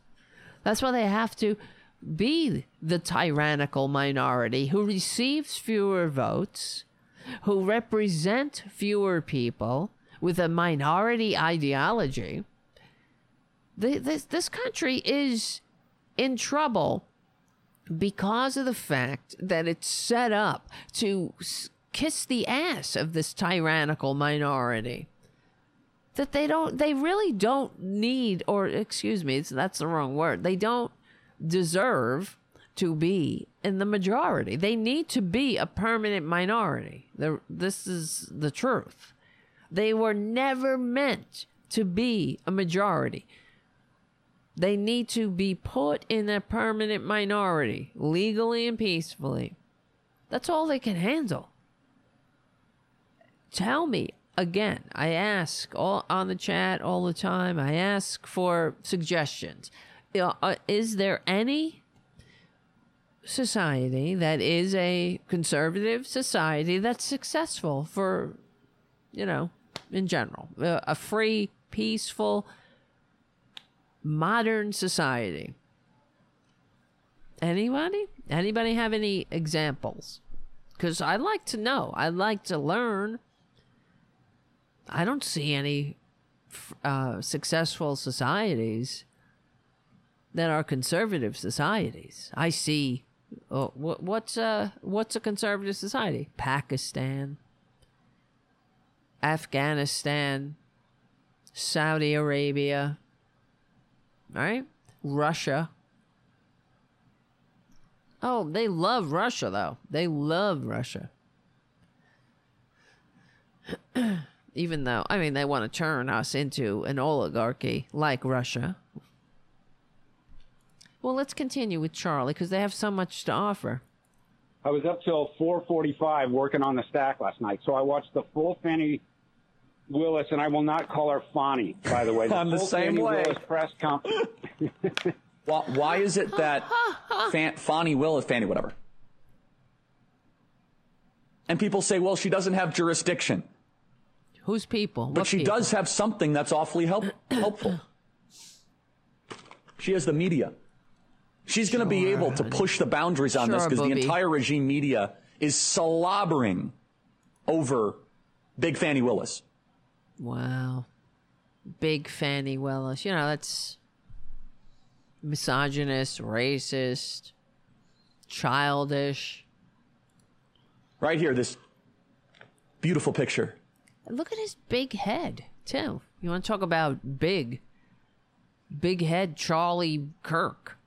That's why they have to be the tyrannical minority who receives fewer votes, who represent fewer people with a minority ideology. This, this country is in trouble because of the fact that it's set up to kiss the ass of this tyrannical minority that they don't they really don't need or excuse me that's the wrong word they don't deserve to be in the majority. They need to be a permanent minority. The, this is the truth. They were never meant to be a majority they need to be put in a permanent minority legally and peacefully. That's all they can handle. Tell me again i ask all on the chat all the time i ask for suggestions. Uh, uh, is there any society that is a conservative society that's successful for you know in general? Uh, a free peaceful modern society anybody anybody have any examples because i'd like to know i'd like to learn I don't see any uh, successful societies that are conservative societies. I see. Oh, what, what's a what's a conservative society? Pakistan, Afghanistan, Saudi Arabia, right? Russia. Oh, they love Russia though. They love Russia. even though I mean they want to turn us into an oligarchy like Russia. Well, let's continue with Charlie because they have so much to offer. I was up till 4:45 working on the stack last night, so I watched the full Fannie Willis, and I will not call her Fonnie, by the way. I'm the same Fannie way. Willis press conference. Why, why is it that Fan, Fannie Willis, Fannie, whatever? And people say, well, she doesn't have jurisdiction. Who's people? But What she people? does have something that's awfully help, helpful. She has the media. She's going to be able to push the boundaries on this because the entire regime media is slobbering over Big Fannie Willis. Wow. Big Fannie Willis. You know, that's misogynist, racist, childish. Right here, this beautiful picture. Look at his big head, too. You want to talk about big? Big head Charlie Kirk.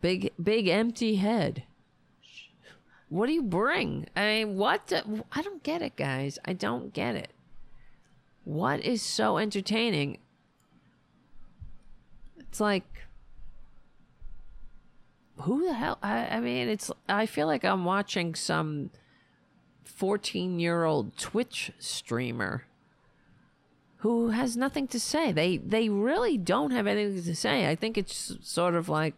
Big, big empty head. What do you bring? I mean, what? the- I don't get it, guys. I don't get it. What is so entertaining? It's like, who the hell? I, I mean, it's. I feel like I'm watching some 14 year old Twitch streamer who has nothing to say. They they really don't have anything to say. I think it's sort of like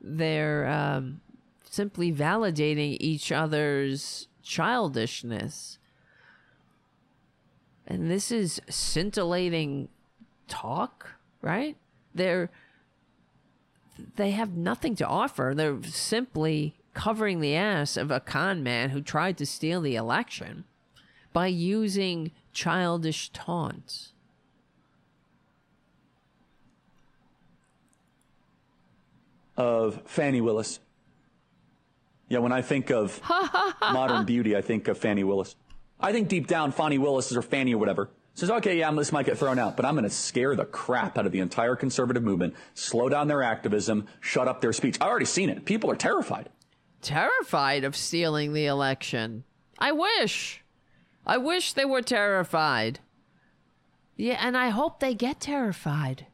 they're um, simply validating each other's childishness. And this is scintillating talk, right? They're they have nothing to offer. They're simply covering the ass of a con man who tried to steal the election by using childish taunts. of Fannie Willis. Yeah, when I think of modern beauty, I think of Fannie Willis. I think deep down, Fannie Willis or Fannie or whatever says, okay, yeah, this might get thrown out, but I'm going to scare the crap out of the entire conservative movement, slow down their activism, shut up their speech. I've already seen it. People are terrified. Terrified of stealing the election. I wish. I wish they were terrified. Yeah, and I hope they get terrified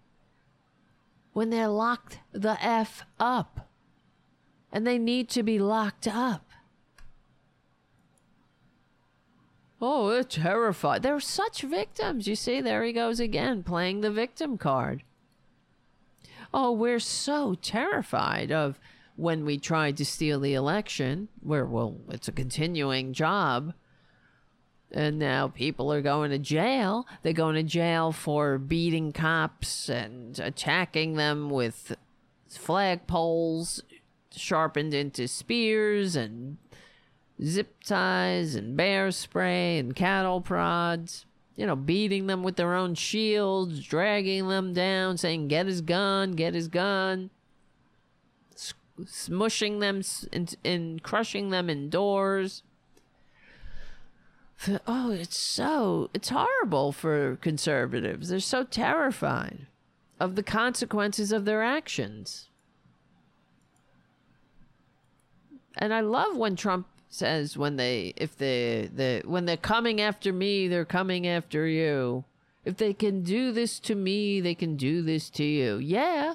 when they're locked the F up. And they need to be locked up. Oh, they're terrified. They're such victims. You see, there he goes again, playing the victim card. Oh, we're so terrified of when we tried to steal the election, where, well, it's a continuing job. And now people are going to jail. They're going to jail for beating cops and attacking them with flagpoles sharpened into spears and zip ties and bear spray and cattle prods. You know, beating them with their own shields, dragging them down, saying, Get his gun, get his gun. Smushing them and, crushing them indoors. Oh, it's so, it's horrible for conservatives. They're so terrified of the consequences of their actions. And I love when Trump says when they if they the when they're coming after me, they're coming after you. If they can do this to me, they can do this to you. Yeah.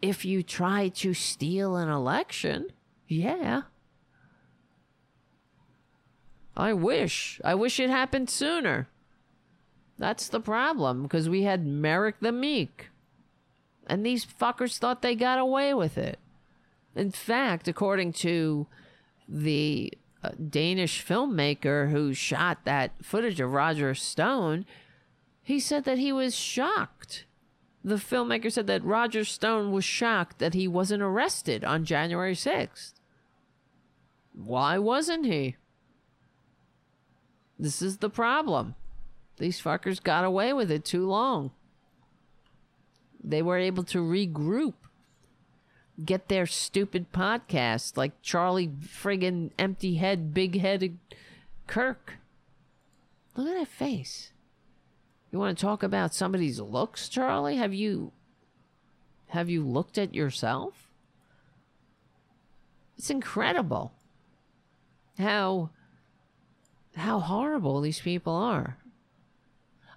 If you try to steal an election, yeah. I wish. I wish it happened sooner. That's the problem because we had Merrick the Meek. And these fuckers thought they got away with it. In fact, according to the uh, Danish filmmaker who shot that footage of Roger Stone, he said that he was shocked. The filmmaker said that Roger Stone was shocked that he wasn't arrested on January 6th. Why wasn't he? This is the problem. These fuckers got away with it too long. They were able to regroup get their stupid podcast like Charlie friggin' empty head, big headed Kirk. Look at that face. You want to talk about somebody's looks, Charlie? Have you have you looked at yourself? It's incredible how how horrible these people are.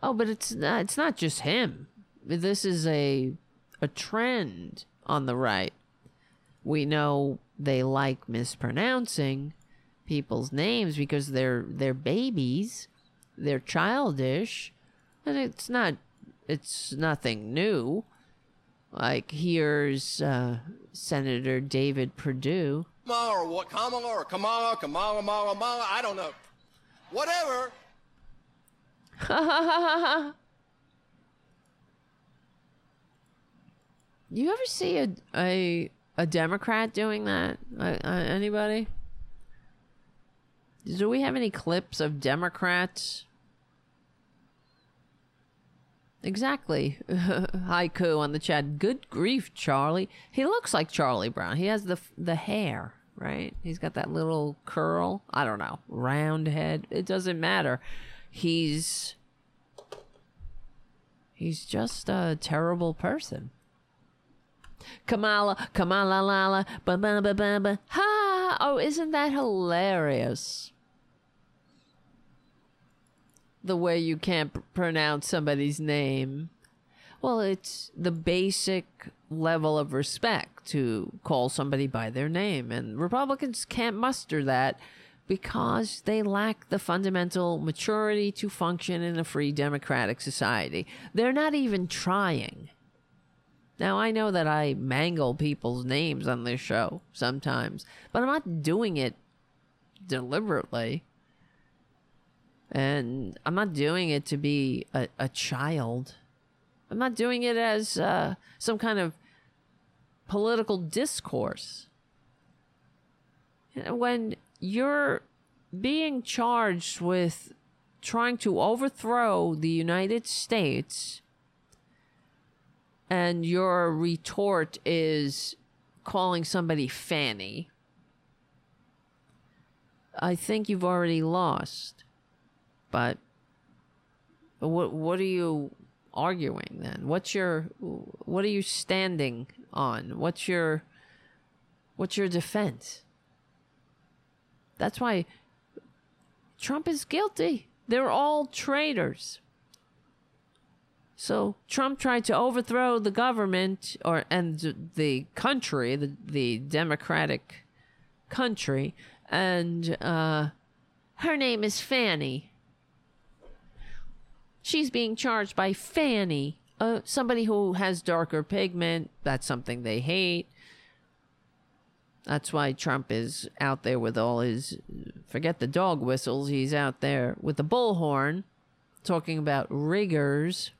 Oh, but it's not, it's not just him. This is a a trend on the right. We know they like mispronouncing people's names because they're they're babies, they're childish, and it's not it's nothing new. Like here's uh, Senator David Perdue. Kamala or what? Kamala or Kamala, Kamala, Kamala, Kamala. I don't know. Whatever. Ha ha ha ha. You ever see a a a Democrat doing that? Uh, anybody? Do we have any clips of Democrats? Exactly. Haiku on the chat. Good grief, Charlie. He looks like Charlie Brown. He has the the hair, right? He's got that little curl. I don't know. Round head. It doesn't matter. He's he's just a terrible person. Kamala, Kamala, Lala, ba ba ba ba ba. Ha! Oh, isn't that hilarious? The way you can't pr- pronounce somebody's name. Well, it's the basic level of respect to call somebody by their name, and Republicans can't muster that because they lack the fundamental maturity to function in a free democratic society. They're not even trying. Now, I know that I mangle people's names on this show sometimes, but I'm not doing it deliberately. And I'm not doing it to be a, a child. I'm not doing it as uh, some kind of political discourse. When you're being charged with trying to overthrow the United States and your retort is calling somebody Fanny, I think you've already lost. But what what are you arguing then? What's your what are you standing on? What's your what's your defense? That's why Trump is guilty. They're all traitors. So Trump tried to overthrow the government or and the country, the the democratic country, and uh, her name is Fanny. She's being charged by Fanny, uh, somebody who has darker pigment. That's something they hate. That's why Trump is out there with all his forget the dog whistles. He's out there with the bullhorn, talking about riggers.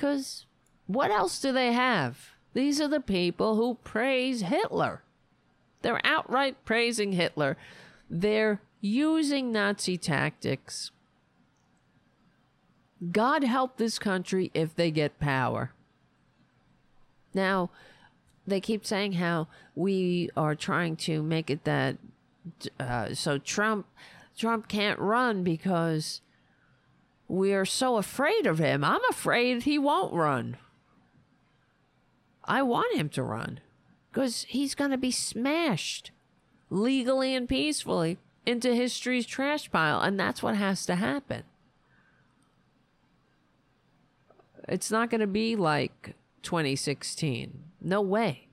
Because what else do they have? These are the people who praise Hitler. They're outright praising Hitler. They're using Nazi tactics. God help this country if they get power. Now, they keep saying how we are trying to make it that uh, so Trump Trump can't run because we are so afraid of him. I'm afraid he won't run. I want him to run because he's going to be smashed legally and peacefully into history's trash pile, and that's what has to happen. It's not going to be like 2016. No way.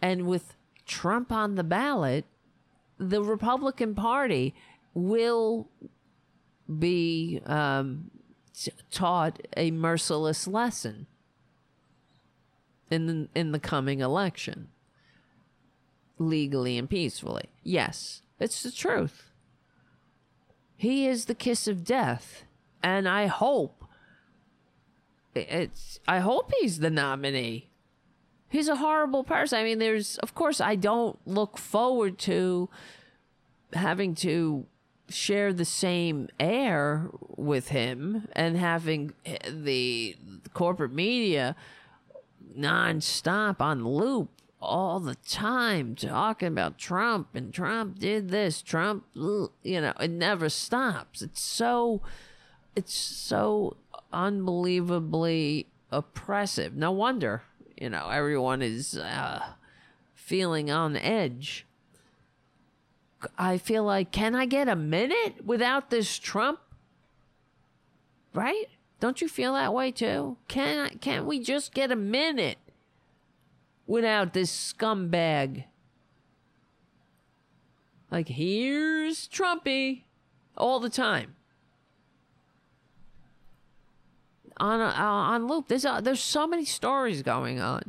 And with Trump on the ballot, the Republican Party will be um, t- taught a merciless lesson in the, in the coming election, legally and peacefully. Yes, it's the truth. He is the kiss of death, and I hope it's. I hope he's the nominee. He's a horrible person. I mean, there's, of course, I don't look forward to having to share the same air with him and having the corporate media nonstop on loop all the time talking about Trump and Trump did this, Trump, you know, it never stops. It's so, it's so unbelievably oppressive. No wonder, you know, everyone is uh, feeling on edge. I feel like, can I get a minute without this Trump? Right? Don't you feel that way too? Can I, can't we just get a minute without this scumbag? Like here's Trumpy all the time. on uh, on loop. There's a, there's so many stories going on.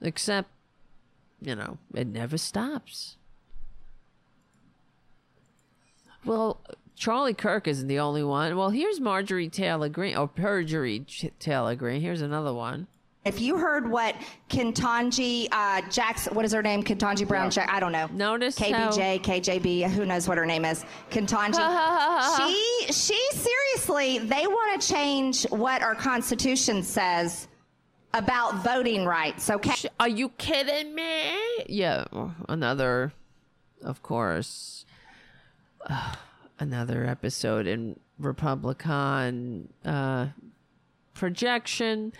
Except, you know, it never stops. Well, Charlie Kirk isn't the only one. Well, here's Marjorie Taylor Greene, or Perjury Taylor Greene. Here's another one. If you heard what Kentanji uh, Jackson, what is her name? Kentanji Brown. Jack, I don't know. Notice KBJ, KJB. Who knows what her name is? Kentanji. she, she seriously. They want to change what our Constitution says about voting rights. Okay. Are you kidding me? Yeah, another, of course, uh, another episode in Republican uh, projection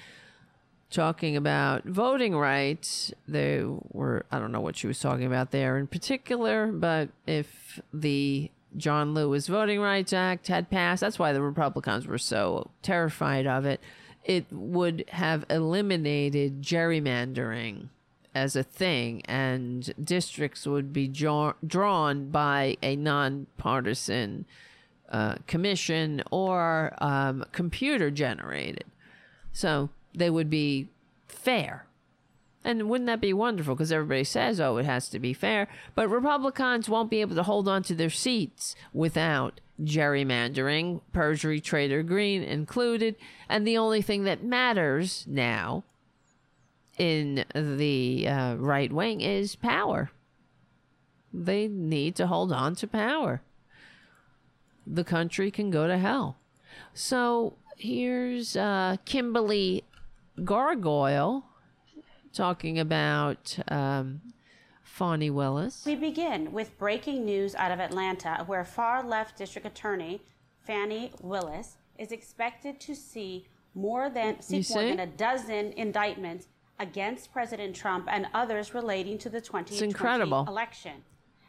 talking about voting rights. They were, I don't know what she was talking about there in particular, but if the John Lewis Voting Rights Act had passed, that's why the Republicans were so terrified of it. It would have eliminated gerrymandering as a thing, and districts would be draw- drawn by a nonpartisan uh, commission or um, computer generated. So they would be fair. And wouldn't that be wonderful? Because everybody says, oh, it has to be fair. But Republicans won't be able to hold on to their seats without gerrymandering, perjury, Trader Green included. And the only thing that matters now in the uh, right wing is power. They need to hold on to power. The country can go to hell. So here's uh, Kimberly Gargoyle talking about um, Fani Willis. We begin with breaking news out of Atlanta, where far left district attorney Fannie Willis is expected to see more than seek more than a dozen indictments against President Trump and others relating to the 2020 incredible. election.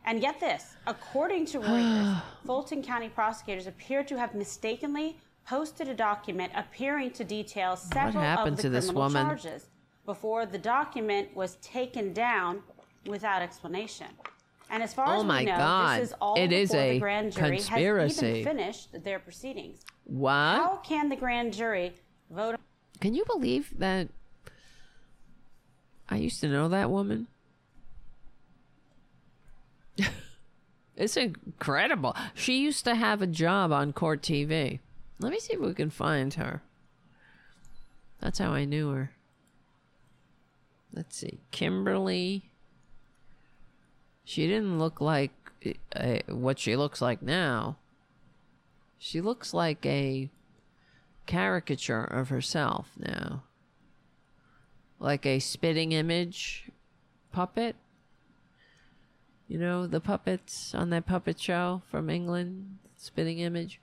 And get this, according to Reuters, Fulton County prosecutors appear to have mistakenly posted a document appearing to detail several of the to this criminal woman? charges before the document was taken down without explanation. And as far Oh as my we know, God. this is all It before is the grand jury has even finished their proceedings. What? How can the grand jury vote? Can you believe that? I used to know that woman. it's incredible. She used to have a job on Court TV. Let me see if we can find her. That's how I knew her. Let's see. Kimberly. She didn't look like uh, what she looks like now. She looks like a caricature of herself now. Like a spitting image puppet. You know, the puppets on that puppet show from England, spitting image.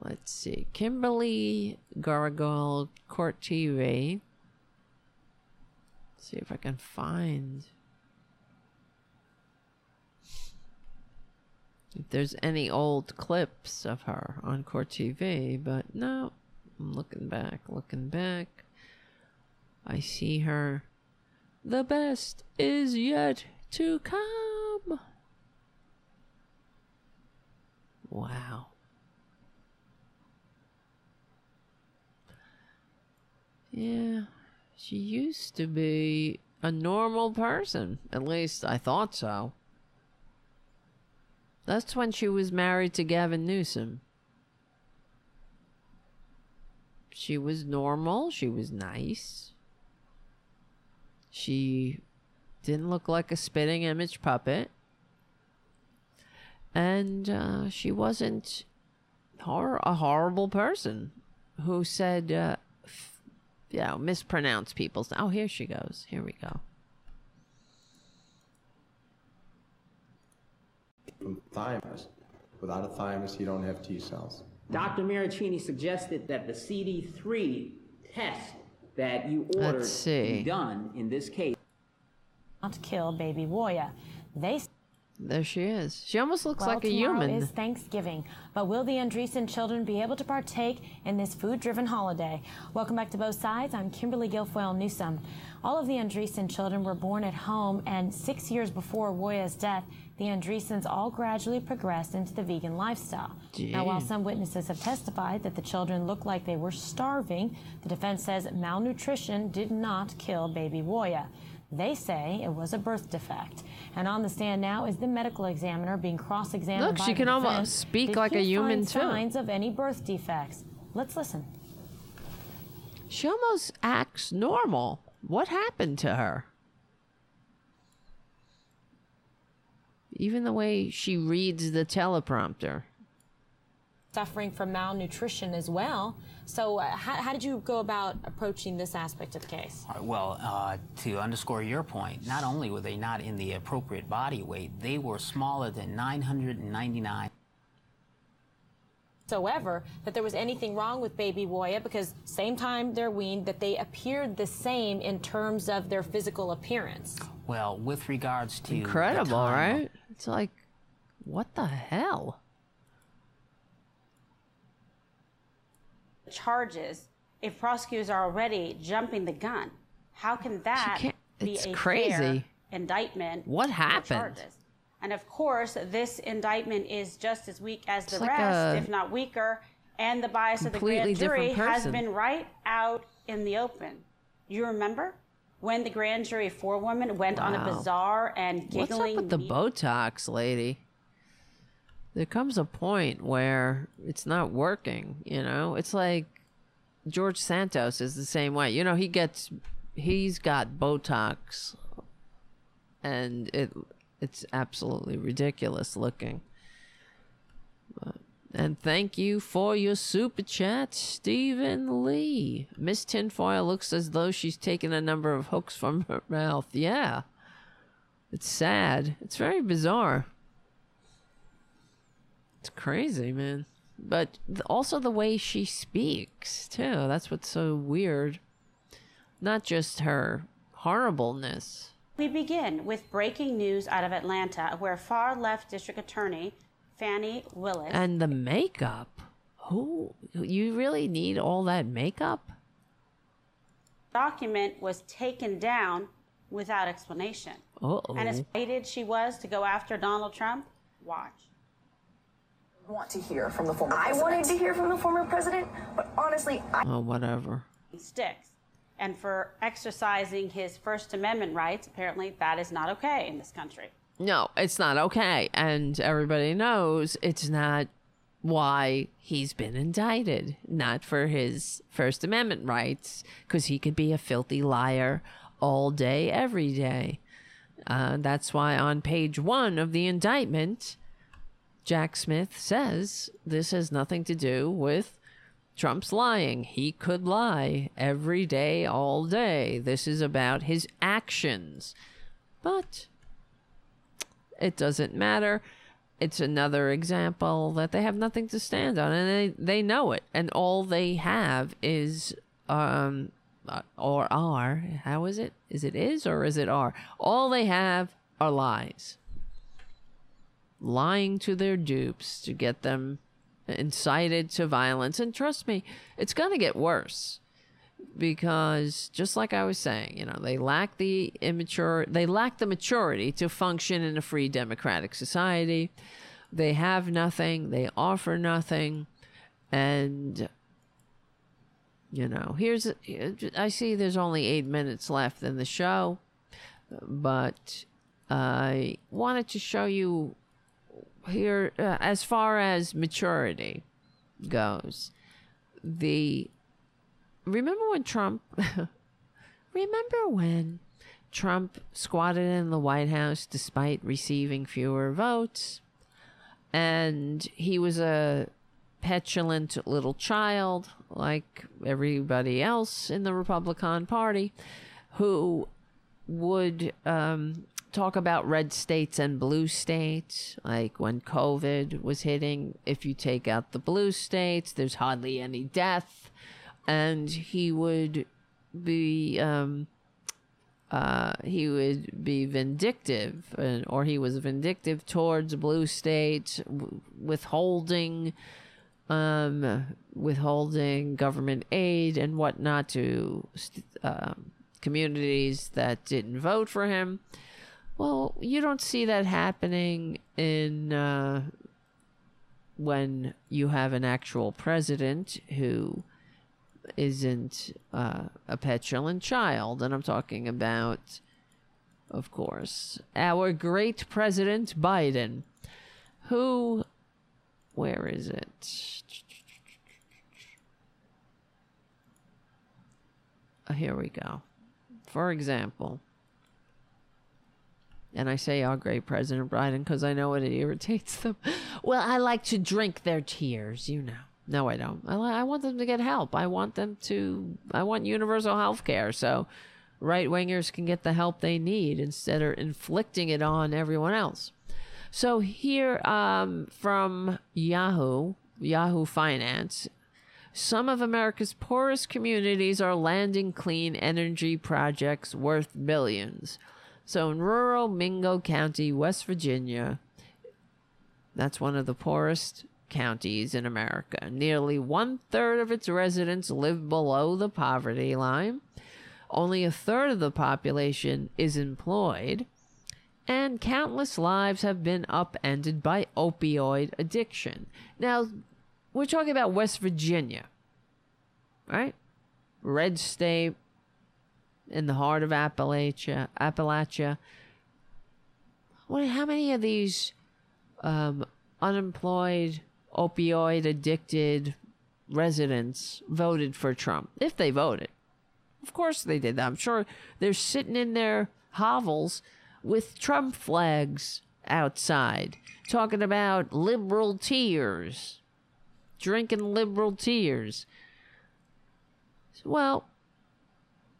Let's see. Kimberly Gargoyle, Court TV. See if I can find if there's any old clips of her on Court TV, but no. I'm looking back, looking back. I see her. The best is yet to come. Wow. Yeah, she used to be a normal person. At least I thought so. That's when she was married to Gavin Newsom. She was normal. She was nice. She didn't look like a spitting image puppet. And uh, she wasn't hor- a horrible person who said, uh, you know, mispronounce people's. Oh, here she goes. Here we go. from thymus. Without a thymus, you don't have T cells. Dr. Maricini suggested that the CD3 test that you ordered Let's see. be done in this case. Not kill baby warrior. They There she is. She almost looks Well, like a human. is Thanksgiving, but will the Andreessen children be able to partake in this food-driven holiday? Welcome back to Both Sides. I'm Kimberly Guilfoyle Newsom. All of the Andreessen children were born at home, and six years before Woya's death, the Andreessens all gradually progressed into the vegan lifestyle. Now, while some witnesses have testified that the children looked like they were starving, the defense says malnutrition did not kill baby Woya. They say it was a birth defect. And on the stand now is the medical examiner being cross-examined Look, by she can almost speak Did like a human, find too. Signs of any birth defects. Let's listen. She almost acts normal. What happened to her? Even the way she reads the teleprompter. Suffering from malnutrition as well. So, uh, how, how did you go about approaching this aspect of the case? All right, well, uh, to underscore your point, not only were they not in the appropriate body weight, they were smaller than 999. whatsoever that there was anything wrong with baby Woya because same time they're weaned that they appeared the same in terms of their physical appearance. Well, with regards to the Incredible, time- right? It's like, what the hell? Charges if prosecutors are already jumping the gun? How can that be it's a crazy. fair indictment? What happened? And of course, this indictment is just as weak as the It's like rest, if not weaker. And the bias of the grand jury has been right out in the open. You remember when the grand jury forewoman went on a Wow. bazaar and What's up with the Botox, lady? There comes a point where it's not working, you know? It's like George Santos is the same way. You know, he gets he's got Botox and it it's absolutely ridiculous looking. But, and thank you for your super chat, Stephen Lee. Miss Tinfoil looks as though she's taken a number of hooks from her mouth. Yeah. It's sad. It's very bizarre. It's crazy, man. But also the way she speaks, too. That's what's so weird. Not just her horribleness. We begin with breaking news out of Atlanta, where far left district attorney Fani Willis And the makeup. Who you really need all that makeup? document was taken down without explanation. Uh-oh. And as excited she was to go after Donald Trump, watch. Want to hear from the former president. I wanted to hear from the former president, but honestly, I Oh, whatever. Sticks. And for exercising his First Amendment rights, apparently that is not okay in this country. No, it's not okay. And everybody knows it's not why he's been indicted. Not for his First Amendment rights, because he could be a filthy liar all day, every day. Uh, that's why on page one of the indictment, Jack Smith says this has nothing to do with Trump's lying. He could lie every day, all day. This is about his actions. But it doesn't matter. It's another example that they have nothing to stand on, and they, they know it. And all they have is, um, uh, or are, how is it? Is it is or is it are? All they have are lies. Lying to their dupes to get them incited to violence. And trust me, it's going to get worse because just like I was saying, you know, they lack the immature, they lack the maturity to function in a free democratic society. They have nothing, they offer nothing, and you know, here's I see there's only 8 minutes left in the show, but I wanted to show you here uh, as far as maturity goes. The remember when Trump remember when Trump squatted in the White House despite receiving fewer votes and he was a petulant little child like everybody else in the Republican Party who would um, talk about red states and blue states like when covid was hitting if you take out the blue states there's hardly any death and he would be um, uh, he would be vindictive, uh, or he was vindictive towards blue states, withholding, um, withholding government aid and whatnot to um, communities that didn't vote for him. Well, you don't see that happening in uh, when you have an actual president who isn't uh, a petulant child. And I'm talking about, of course, our great president Biden, who, where is it? Here we go. For example, and I say our great President Biden because I know it irritates them. well, I like to drink their tears, you know. No, I don't. I, I want them to get help. I want them to, I want universal health care so right wingers can get the help they need instead of inflicting it on everyone else. So here um, from Yahoo, Yahoo Finance, some of America's poorest communities are landing clean energy projects worth billions. So in rural Mingo County, West Virginia, that's one of the poorest counties in America. Nearly one third of its residents live below the poverty line. Only a third of the population is employed. And countless lives have been upended by opioid addiction. Now, we're talking about West Virginia, right? Red state in the heart of Appalachia. Appalachia. What? How many of these um, unemployed, opioid addicted residents voted for Trump? If they voted, of course they did. I'm sure they're sitting in their hovels with Trump flags outside, talking about liberal tears, drinking liberal tears. Well,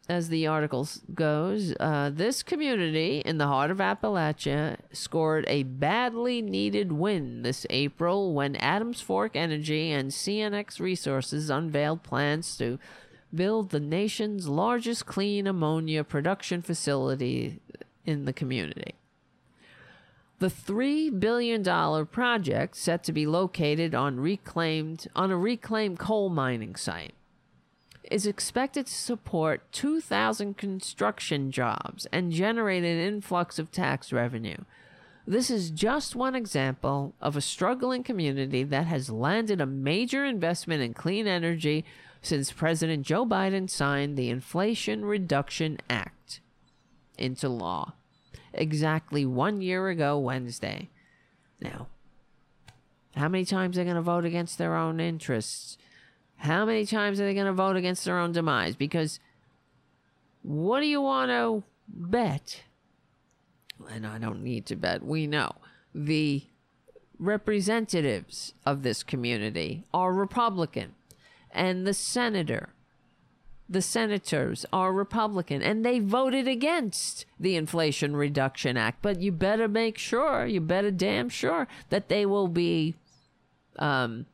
as the article goes, uh, this community in the heart of Appalachia scored a badly needed win this April when Adams Fork Energy and CNX Resources unveiled plans to build the nation's largest clean ammonia production facility in the community. The $3 billion project set to be located on reclaimed on a reclaimed coal mining site is expected to support 2,000 construction jobs and generate an influx of tax revenue. This is just one example of a struggling community that has landed a major investment in clean energy since President Joe Biden signed the Inflation Reduction Act into law exactly one year ago Wednesday. Now, how many times are they going to vote against their own interests? How many times are they going to vote against their own demise? Because what do you want to bet? And I don't need to bet. We know the representatives of this community are Republican, and the senator, the senators are Republican, and they voted against the Inflation Reduction Act. But you better make sure, you better damn sure that they will be um,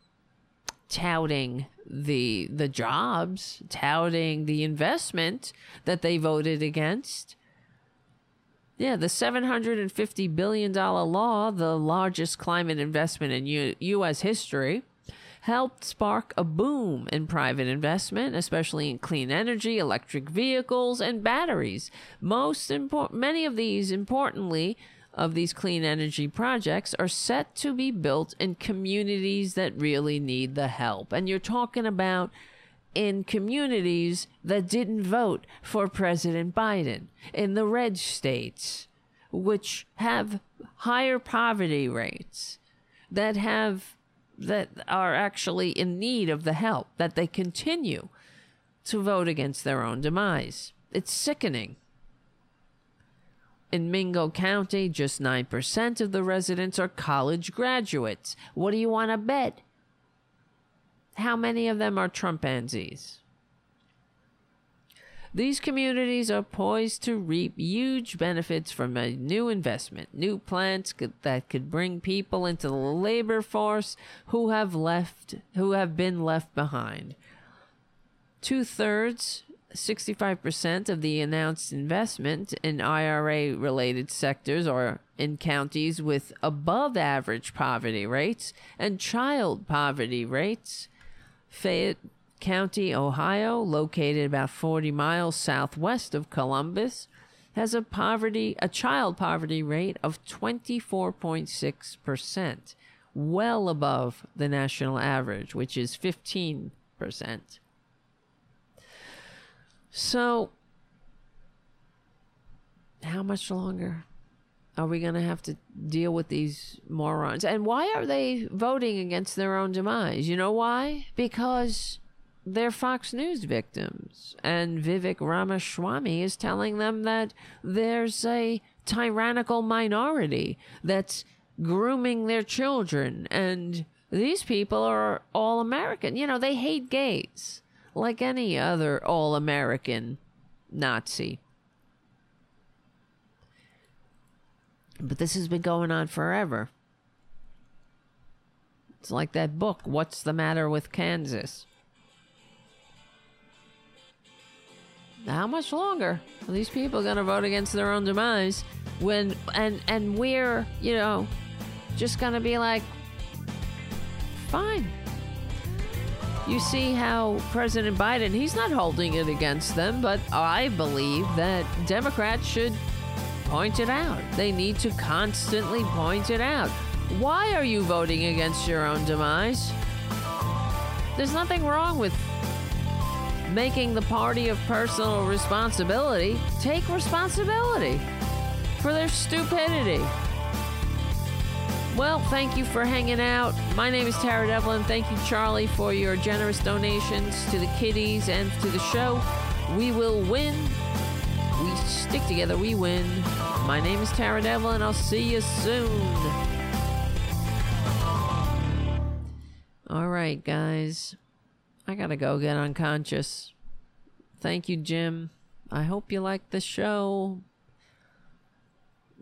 touting the the jobs, touting the investment that they voted against. Yeah, the $750 billion law, the largest climate investment in U- U.S. history, helped spark a boom in private investment, especially in clean energy, electric vehicles, and batteries. Most important, many of these, importantly, of these clean energy projects are set to be built in communities that really need the help. And you're talking about in communities that didn't vote for President Biden, in the red states, which have higher poverty rates, that have that are actually in need of the help, that they continue to vote against their own demise. It's sickening. In Mingo County, just 9% of the residents are college graduates. What do you want to bet? How many of them are Trumpansies? These communities are poised to reap huge benefits from a new investment, new plants that could bring people into the labor force who have left, who have been left behind. Two thirds 65% of the announced investment in IRA related sectors are in counties with above average poverty rates and child poverty rates. Fayette County, Ohio, located about 40 miles southwest of Columbus, has a poverty a child poverty rate of 24.6%, well above the national average, which is 15%. So, how much longer are we going to have to deal with these morons? And why are they voting against their own demise? You know why? Because they're Fox News victims. And Vivek Ramaswamy is telling them that there's a tyrannical minority that's grooming their children. And these people are all American. You know, they hate gays like any other all American Nazi. But this has been going on forever. It's like that book, What's the Matter with Kansas? How much longer are these people going to vote against their own demise when and and we're, you know, just going to be like fine. You see how President Biden, he's not holding it against them, but I believe that Democrats should point it out. They need to constantly point it out. Why are you voting against your own demise? There's nothing wrong with making the party of personal responsibility take responsibility for their stupidity. Well, thank you for hanging out. My name is Tara Devlin. Thank you, Charlie, for your generous donations to the kiddies and to the show. We will win. We stick together, we win. My name is Tara Devlin. I'll see you soon. All right, guys. I gotta go get unconscious. Thank you, Jim. I hope you liked the show.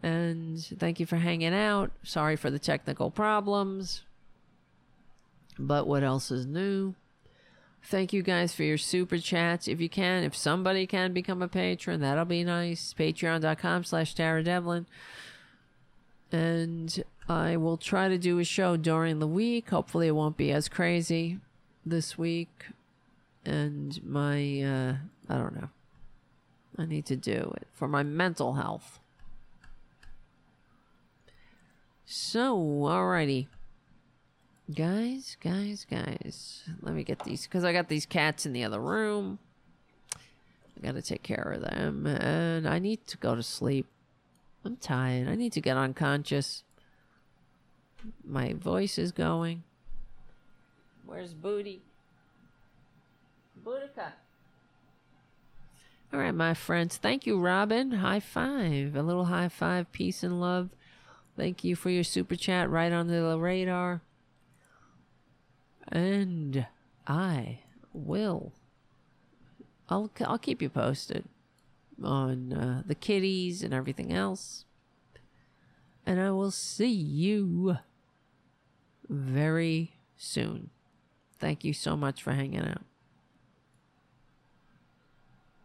And thank you for hanging out. Sorry for the technical problems. But what else is new? Thank you guys for your super chats. If you can, if somebody can become a patron, that'll be nice. Patreon.com slash Tara Devlin. And I will try to do a show during the week. Hopefully it won't be as crazy this week. And my, uh, I don't know. I need to do it for my mental health. So, alrighty. Guys, guys, guys. Let me get these, because I got these cats in the other room. I gotta take care of them. And I need to go to sleep. I'm tired. I need to get unconscious. My voice is going. Where's Booty? Boudica. All right, my friends. Thank you, Robin. High five. A little high five. Peace and love. Thank you for your super chat right under the radar. And I will. I'll I'll keep you posted on uh, the kitties and everything else. And I will see you very soon. Thank you so much for hanging out.